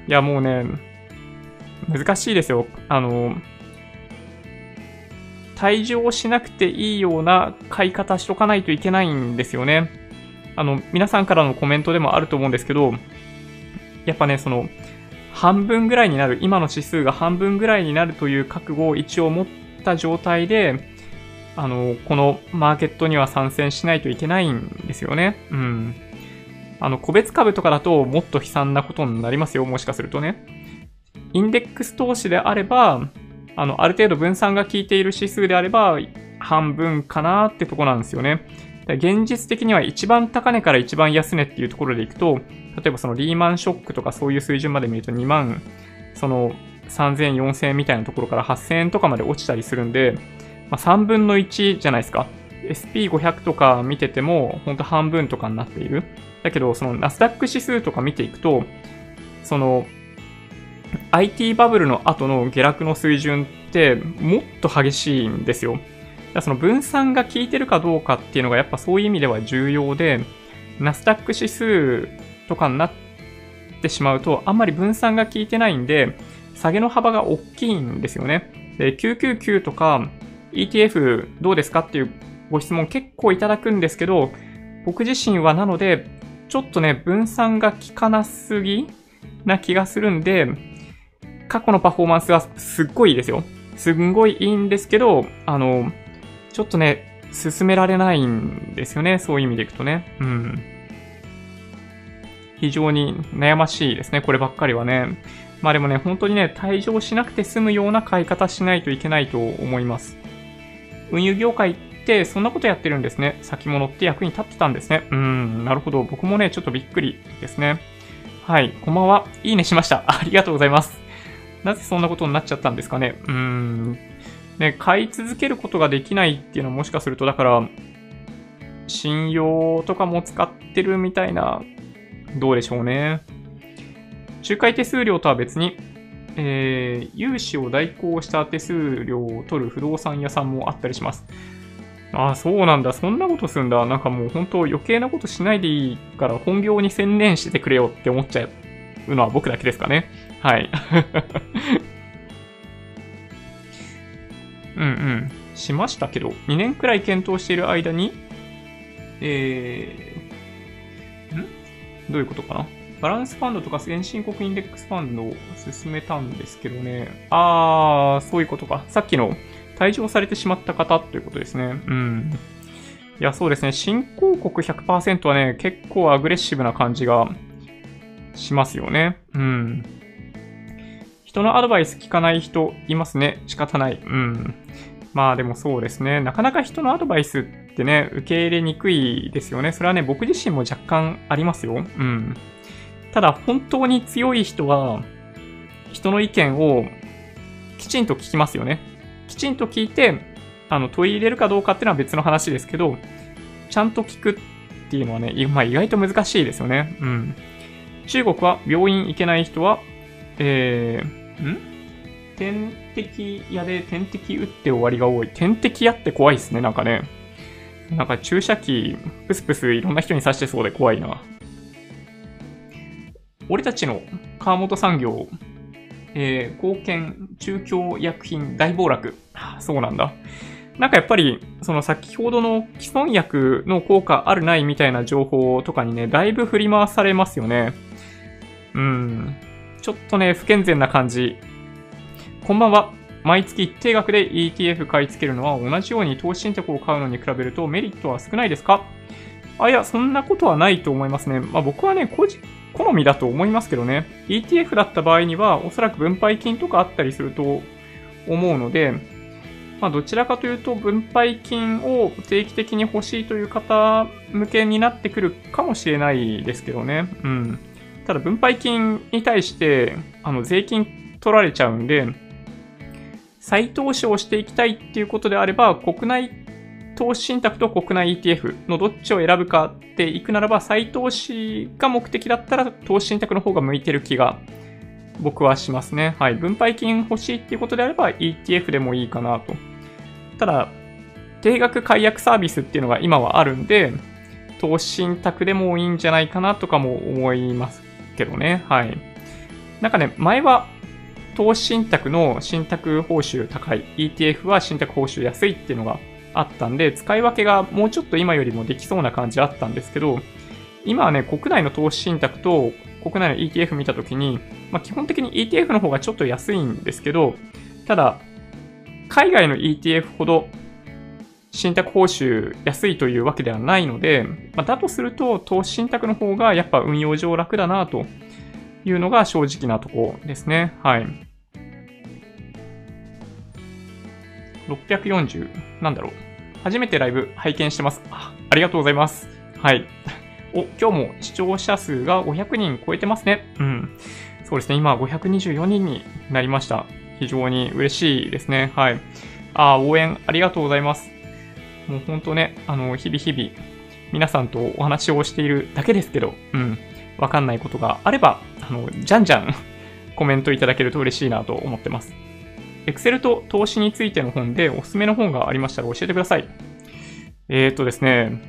いや、もうね、難しいですよ。あの、退場しなくていいような買い方しとかないといけないんですよね。あの、皆さんからのコメントでもあると思うんですけど、やっぱね、その、半分ぐらいになる、今の指数が半分ぐらいになるという覚悟を一応持った状態で、あの、このマーケットには参戦しないといけないんですよね。うん。あの、個別株とかだともっと悲惨なことになりますよ、もしかするとね。インデックス投資であれば、あの、ある程度分散が効いている指数であれば、半分かなってとこなんですよね。現実的には一番高値から一番安値っていうところでいくと、例えばそのリーマンショックとかそういう水準まで見ると2万、その3000、4000みたいなところから8000円とかまで落ちたりするんで、まあ、3分の1じゃないですか。SP500 とか見てても、ほんと半分とかになっている。だけど、そのナスダック指数とか見ていくと、その IT バブルの後の下落の水準ってもっと激しいんですよ。だその分散が効いてるかどうかっていうのがやっぱそういう意味では重要で、ナスダック指数とかになってしまうと、あんまり分散が効いてないんで、下げの幅が大きいんですよね。で、999とか ETF どうですかっていうご質問結構いただくんですけど、僕自身はなので、ちょっとね、分散が効かなすぎな気がするんで、過去のパフォーマンスはすっごいいいですよ。すんごいいいんですけど、あの、ちょっとね、進められないんですよね。そういう意味でいくとね。うん。非常に悩ましいですね。こればっかりはね。まあでもね、本当にね、退場しなくて済むような買い方しないといけないと思います。運輸業界ってそんなことやってるんですね。先物って役に立ってたんですね。うん、なるほど。僕もね、ちょっとびっくりですね。はい、こんばんは。いいねしました。ありがとうございます。なぜそんなことになっちゃったんですかね。うーん。ね、買い続けることができないっていうのはもしかすると、だから、信用とかも使ってるみたいな、どうでしょうね。仲介手数料とは別に、えー、融資を代行した手数料を取る不動産屋さんもあったりします。ああ、そうなんだ。そんなことすんだ。なんかもう本当余計なことしないでいいから本業に専念してくれよって思っちゃうのは僕だけですかね。はい。うんうん。しましたけど、2年くらい検討している間に、えー、ん？どういうことかな？バランスファンドとか先進国インデックスファンドを進めたんですけどね。あー、そういうことか。さっきの退場されてしまった方ということですね。うん。いや、そうですね。新興国100%はね、結構アグレッシブな感じがしますよね。うん。人のアドバイス聞かない人いますね。仕方ない。うん。まあでもそうですね。なかなか人のアドバイスってね、受け入れにくいですよね。それはね、僕自身も若干ありますよ。うん。ただ、本当に強い人は、人の意見をきちんと聞きますよね。きちんと聞いて、あの、取り入れるかどうかっていうのは別の話ですけど、ちゃんと聞くっていうのはね、まあ、意外と難しいですよね。うん。中国は病院行けない人は、えー、ん？点滴屋で点滴打って終わりが多い。点滴屋って怖いですね、なんかね。なんか注射器、プスプスいろんな人に刺してそうで怖いな。俺たちの川本産業、えー、貢献、中京薬品大暴落。そうなんだ。なんかやっぱり、その先ほどの既存薬の効果あるないみたいな情報とかにね、だいぶ振り回されますよね。うん。ちょっとね、不健全な感じ。こんばんは。毎月一定額で ETF 買い付けるのは同じように投資信託を買うのに比べるとメリットは少ないですか？あ、いや、そんなことはないと思いますね。まあ僕はね、個人、好みだと思いますけどね。ETF だった場合には、おそらく分配金とかあったりすると思うので、まあ、どちらかというと、分配金を定期的に欲しいという方向けになってくるかもしれないですけどね。うん。ただ、分配金に対して、あの、税金取られちゃうんで、再投資をしていきたいっていうことであれば、国内投資信託と国内 ETF のどっちを選ぶかっていくならば、再投資が目的だったら投資信託の方が向いてる気が僕はしますね。はい。分配金欲しいっていうことであれば ETF でもいいかなと。ただ、定額解約サービスっていうのが今はあるんで、投資信託でもいいんじゃないかなとかも思いますけどね。はい。なんかね、前は投資信託の信託報酬高い、ETF は信託報酬安いっていうのがあったんで、使い分けがもうちょっと今よりもできそうな感じあったんですけど、今はね、国内の投資信託と国内の ETF 見たときに、まあ、基本的に ETF の方がちょっと安いんですけど、ただ、海外の ETF ほど信託報酬安いというわけではないので、まあ、だとすると投資信託の方がやっぱ運用上楽だなというのが正直なとこですね。はい。640、なんだろう。初めてライブ拝見してます。あありがとうございます。はい。お、今日も視聴者数が500人超えてますね。うん。そうですね。今524人になりました。非常に嬉しいですね。はい。あ、応援ありがとうございます。もうほんとね、あの、日々日々、皆さんとお話をしているだけですけど、うん。わかんないことがあれば、あの、じゃんじゃん コメントいただけると嬉しいなと思ってます。Excel と投資についての本でおすすめの本がありましたら教えてください。えー、とですね、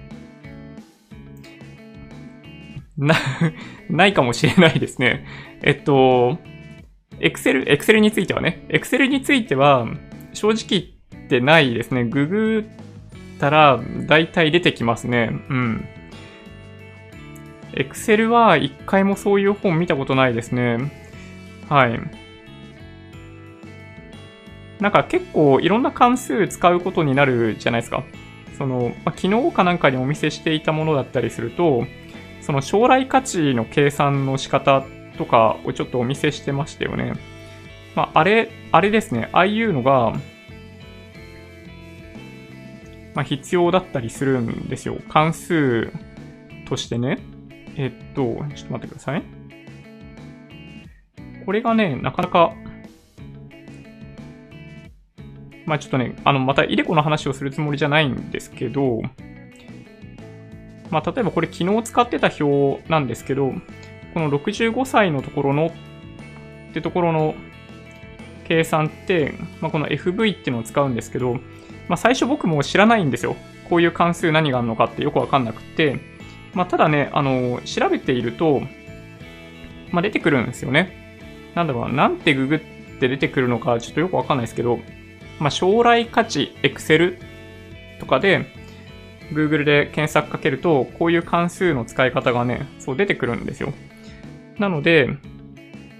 な、ないかもしれないですね。えっと、Excel、Excel についてはね、Excel については正直言ってないですね。ググったら大体出てきますね。うん。Excel は一回もそういう本見たことないですね。はい。なんか結構いろんな関数使うことになるじゃないですか。その、まあ、昨日かなんかにお見せしていたものだったりすると、その将来価値の計算の仕方とかをちょっとお見せしてましたよね。まあ、あれ、あれですね。ああいうのが、まあ、必要だったりするんですよ。関数としてね。えっと、ちょっと待ってください。これがね、なかなかまあちょっとね、あの、またイデコの話をするつもりじゃないんですけど、まあ例えばこれ昨日使ってた表なんですけど、この65歳のところのってところの計算って、まあ、この FV っていうのを使うんですけど、まあ最初僕も知らないんですよ。こういう関数何があるのかってよくわかんなくて、まあただね、あの、調べていると、まあ出てくるんですよね。なんだろうな、なんてググって出てくるのかちょっとよくわかんないですけど、まあ、将来価値 Excel とかで Google で検索かけると、こういう関数の使い方がね、そう出てくるんですよ。なので、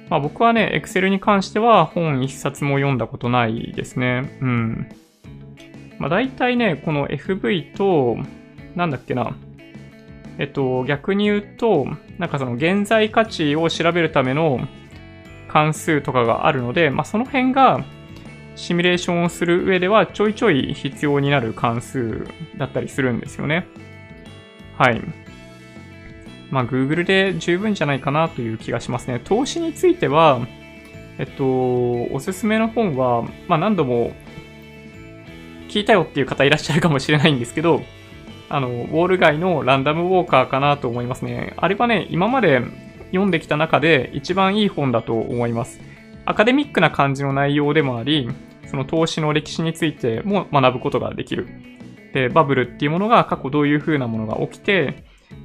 まあ僕はね、Excel に関しては本一冊も読んだことないですね。うん。まあ大体ね、この FV と、なんだっけな。えっと、逆に言うと、なんかその現在価値を調べるための関数とかがあるので、まあその辺が、シミュレーションをする上ではちょいちょい必要になる関数だったりするんですよね。はい。まあ、Google で十分じゃないかなという気がしますね。投資については、えっと、おすすめの本は、まあ、何度も聞いたよっていう方いらっしゃるかもしれないんですけど、あの、ウォール街のランダムウォーカーかなと思いますね。あれはね、今まで読んできた中で一番いい本だと思います。アカデミックな感じの内容でもあり、その投資の歴史についても学ぶことができる。で、バブルっていうものが過去どういう風なものが起きて、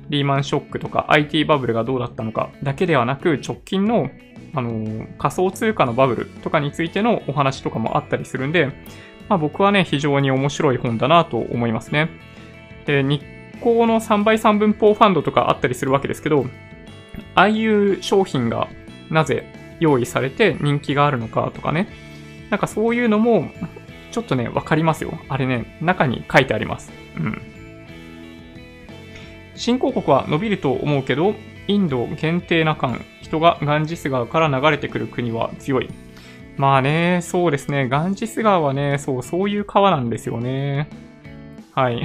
リーマンショックとか IT バブルがどうだったのかだけではなく、直近の、あの、仮想通貨のバブルとかについてのお話とかもあったりするんで、まあ僕はね、非常に面白い本だなと思いますね。で、日光の3倍3分法ファンドとかあったりするわけですけど、ああいう商品がなぜ用意されて人気があるのかとかね、なんかそういうのも、ちょっとね、わかりますよ。あれね、中に書いてあります。うん。新興国は伸びると思うけど、インド限定な感、人がガンジス川から流れてくる国は強い。まあね、そうですね。ガンジス川はね、そう、そういう川なんですよね。はい。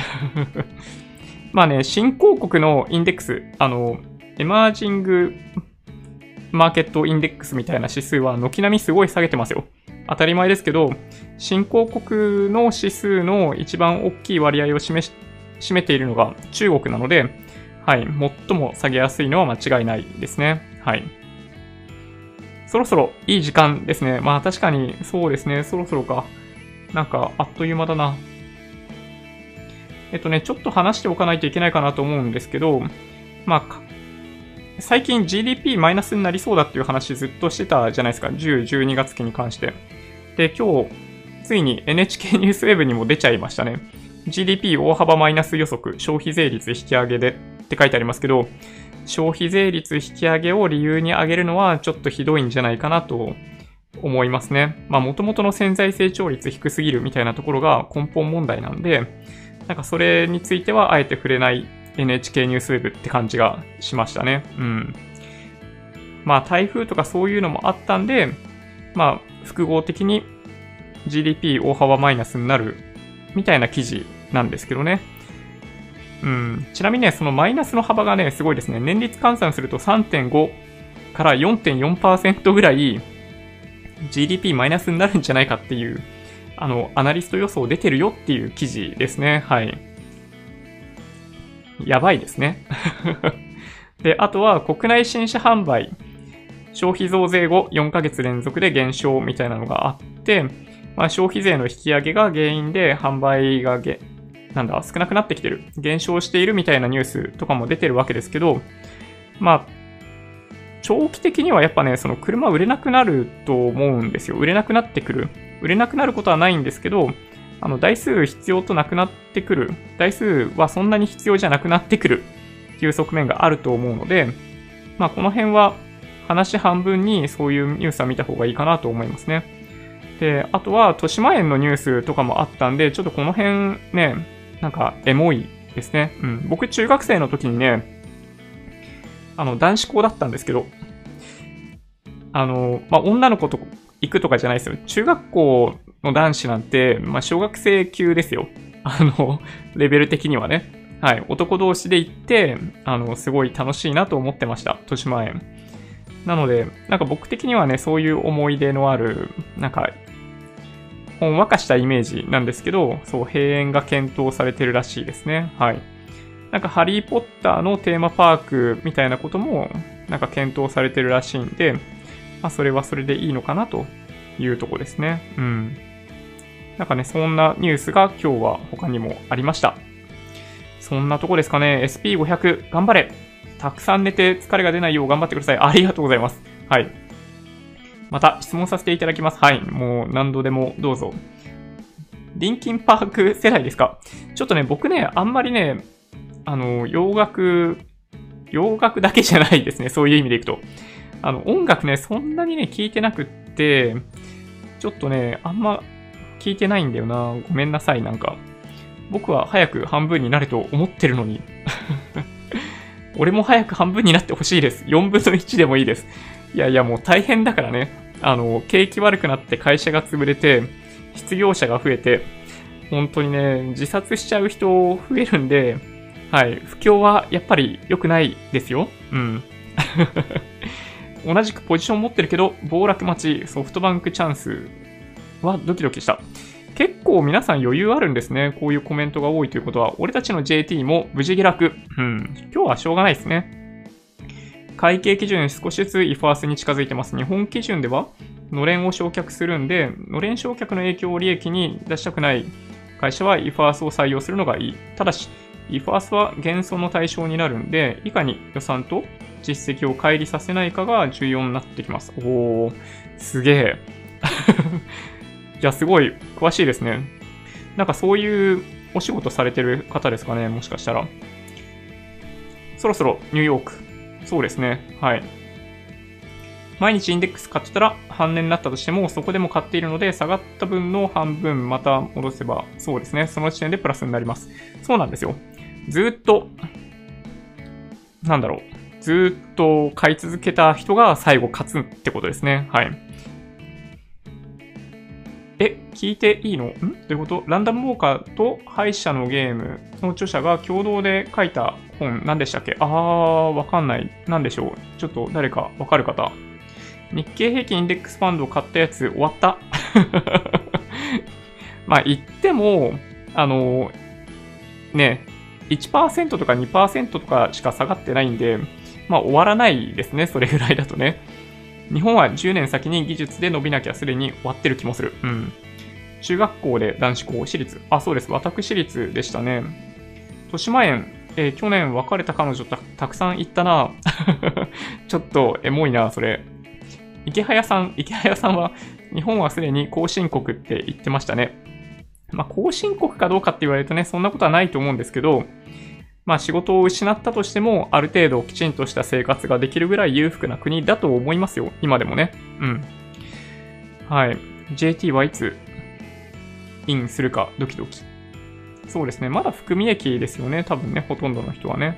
まあね、新興国のインデックス、あの、エマージングマーケットインデックスみたいな指数は軒並みすごい下げてますよ。当たり前ですけど、新興国の指数の一番大きい割合を占め占めているのが中国なので、はい、最も下げやすいのは間違いないですね。はい。そろそろいい時間ですね。まあ確かにそうですね。そろそろか。なんかあっという間だな。えっとね、ちょっと話しておかないといけないかなと思うんですけど、まあ、最近 GDP マイナスになりそうだっていう話ずっとしてたじゃないですか。10、12月期に関して。で、今日、ついに NHK ニュースウェブにも出ちゃいましたね。GDP 大幅マイナス予測、消費税率引き上げでって書いてありますけど、消費税率引き上げを理由に上げるのはちょっとひどいんじゃないかなと思いますね。まあ元々の潜在成長率低すぎるみたいなところが根本問題なんで、なんかそれについてはあえて触れない NHK ニュースウェブって感じがしましたね。うん。まあ台風とかそういうのもあったんで、まあ複合的に GDP 大幅マイナスになるみたいな記事なんですけどね。うん。ちなみにね、そのマイナスの幅がね、すごいですね。年率換算すると3.5から4.4%ぐらい GDP マイナスになるんじゃないかっていうあの、アナリスト予想出てるよっていう記事ですね。はい。やばいですね。で、あとは国内新車販売、消費増税後4ヶ月連続で減少みたいなのがあって、まあ、消費税の引き上げが原因で販売がげ、なんだ、少なくなってきてる、減少しているみたいなニュースとかも出てるわけですけど、まあ、長期的にはやっぱね、その車売れなくなると思うんですよ。売れなくなってくる。売れなくなることはないんですけど、あの、台数必要となくなってくる。台数はそんなに必要じゃなくなってくるっていう側面があると思うので、まあ、この辺は話半分にそういうニュースは見た方がいいかなと思いますね。で、あとは、豊島園のニュースとかもあったんで、ちょっとこの辺ね、なんか、エモいですね。うん。僕、中学生の時にね、あの、男子校だったんですけど、あの、まあ、女の子と行くとかじゃないですよ。中学校の男子なんて、まあ、小学生級ですよ。あの、レベル的にはね。はい。男同士で行って、あの、すごい楽しいなと思ってました。豊島園。なので、なんか僕的にはね、そういう思い出のある、なんか、ほんわかしたイメージなんですけど、そう、閉園が検討されてるらしいですね。はい。なんか、ハリーポッターのテーマパークみたいなことも、なんか検討されてるらしいんで、まあ、それはそれでいいのかなというとこですね。うん。なんかね、そんなニュースが今日は他にもありました。そんなとこですかね。SP500 頑張れたくさん寝て疲れが出ないよう頑張ってください。ありがとうございます。はい。また質問させていただきます。はい。もう何度でもどうぞ。リンキンパーク世代ですか？ちょっとね、僕ね、あんまりね、あの、洋楽、洋楽だけじゃないですね。そういう意味でいくと。あの、音楽ね、そんなにね、聞いてなくって、ちょっとね、あんま聞いてないんだよな。ごめんなさい、なんか。僕は早く半分になると思ってるのに。俺も早く半分になってほしいです。4分の1でもいいです。いやいや、もう大変だからね。あの、景気悪くなって会社が潰れて、失業者が増えて、本当にね、自殺しちゃう人増えるんで、はい、不況はやっぱり良くないですよ。うん。同じくポジション持ってるけど、暴落待ち、ソフトバンクチャンスはドキドキした。結構皆さん余裕あるんですね。こういうコメントが多いということは、俺たちの JT も無事下落。うん。今日はしょうがないですね。会計基準少しずつ IFAS に近づいてます。日本基準では、のれんを焼却するんで、のれん焼却の影響を利益に出したくない会社は IFAS を採用するのがいい。ただし、IFAS は減損の対象になるんで、いかに予算と実績を乖離させないかが重要になってきます。おー、すげえ。いや、すごい詳しいですね。なんかそういうお仕事されてる方ですかね、もしかしたら。そろそろニューヨーク。そうですね。はい。毎日インデックス買ってたら半値になったとしても、そこでも買っているので、下がった分の半分また戻せば、そうですね。その時点でプラスになります。そうなんですよ。ずっと、なんだろう。ずっと買い続けた人が最後勝つってことですね。はい。え、聞いていいの？ん？どういうこと？ランダムウォーカーと敗者のゲームの著者が共同で書いた本、何でしたっけ？あー、わかんない。何でしょう？ちょっと誰かわかる方。日経平均インデックスファンドを買ったやつ終わった。まあ言っても、あの、ね、1%とか2%とかしか下がってないんで、まあ終わらないですね、それぐらいだとね。日本は10年先に技術で伸びなきゃすでに終わってる気もする。うん。中学校で男子校、私立。あ、そうです。私立でしたね。豊島園、えー、去年別れた彼女たくさん行ったな。ちょっとエモいな、それ。池早さん、池早さんは、日本はすでに後進国って言ってましたね。まあ、後進国かどうかって言われるとね、そんなことはないと思うんですけど、まあ仕事を失ったとしても、ある程度きちんとした生活ができるぐらい裕福な国だと思いますよ。今でもね。うん。はい。JT はいつインするかドキドキ。そうですね。まだ含み益ですよね。多分ね、ほとんどの人はね。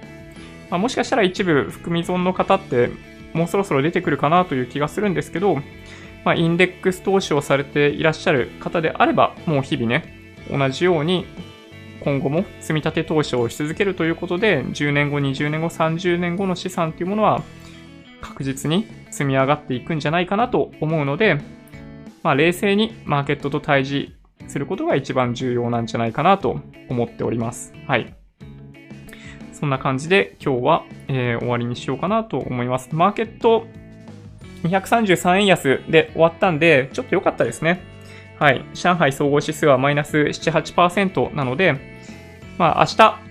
まあ、もしかしたら一部含み損の方ってもうそろそろ出てくるかなという気がするんですけど、まあ、インデックス投資をされていらっしゃる方であれば、もう日々ね、同じように今後も積み立て投資をし続けるということで、10年後、20年後、30年後の資産というものは確実に積み上がっていくんじゃないかなと思うので、まあ、冷静にマーケットと対峙することが一番重要なんじゃないかなと思っております。はい。そんな感じで今日は、えー、終わりにしようかなと思います。マーケット233円安で終わったんで、ちょっと良かったですね。はい。上海総合指数はマイナス7、8%なので、まあ明日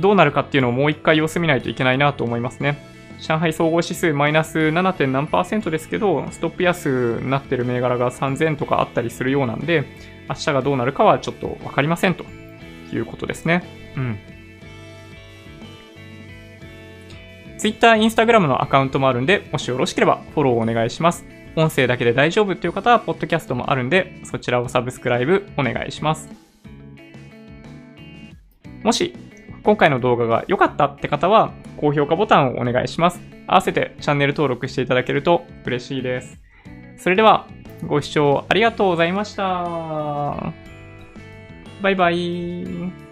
どうなるかっていうのをもう一回様子見ないといけないなと思いますね。上海総合指数マイナス 7. 何パーセントですけど、ストップ安になってる銘柄が3000とかあったりするようなんで、明日がどうなるかはちょっとわかりませんということですね。うん。Twitter、Instagram のアカウントもあるんで、もしよろしければフォローお願いします。音声だけで大丈夫っていう方は、ポッドキャストもあるんで、そちらをサブスクライブお願いします。もし、今回の動画が良かったって方は、高評価ボタンをお願いします。合わせてチャンネル登録していただけると嬉しいです。それでは、ご視聴ありがとうございました。バイバイ。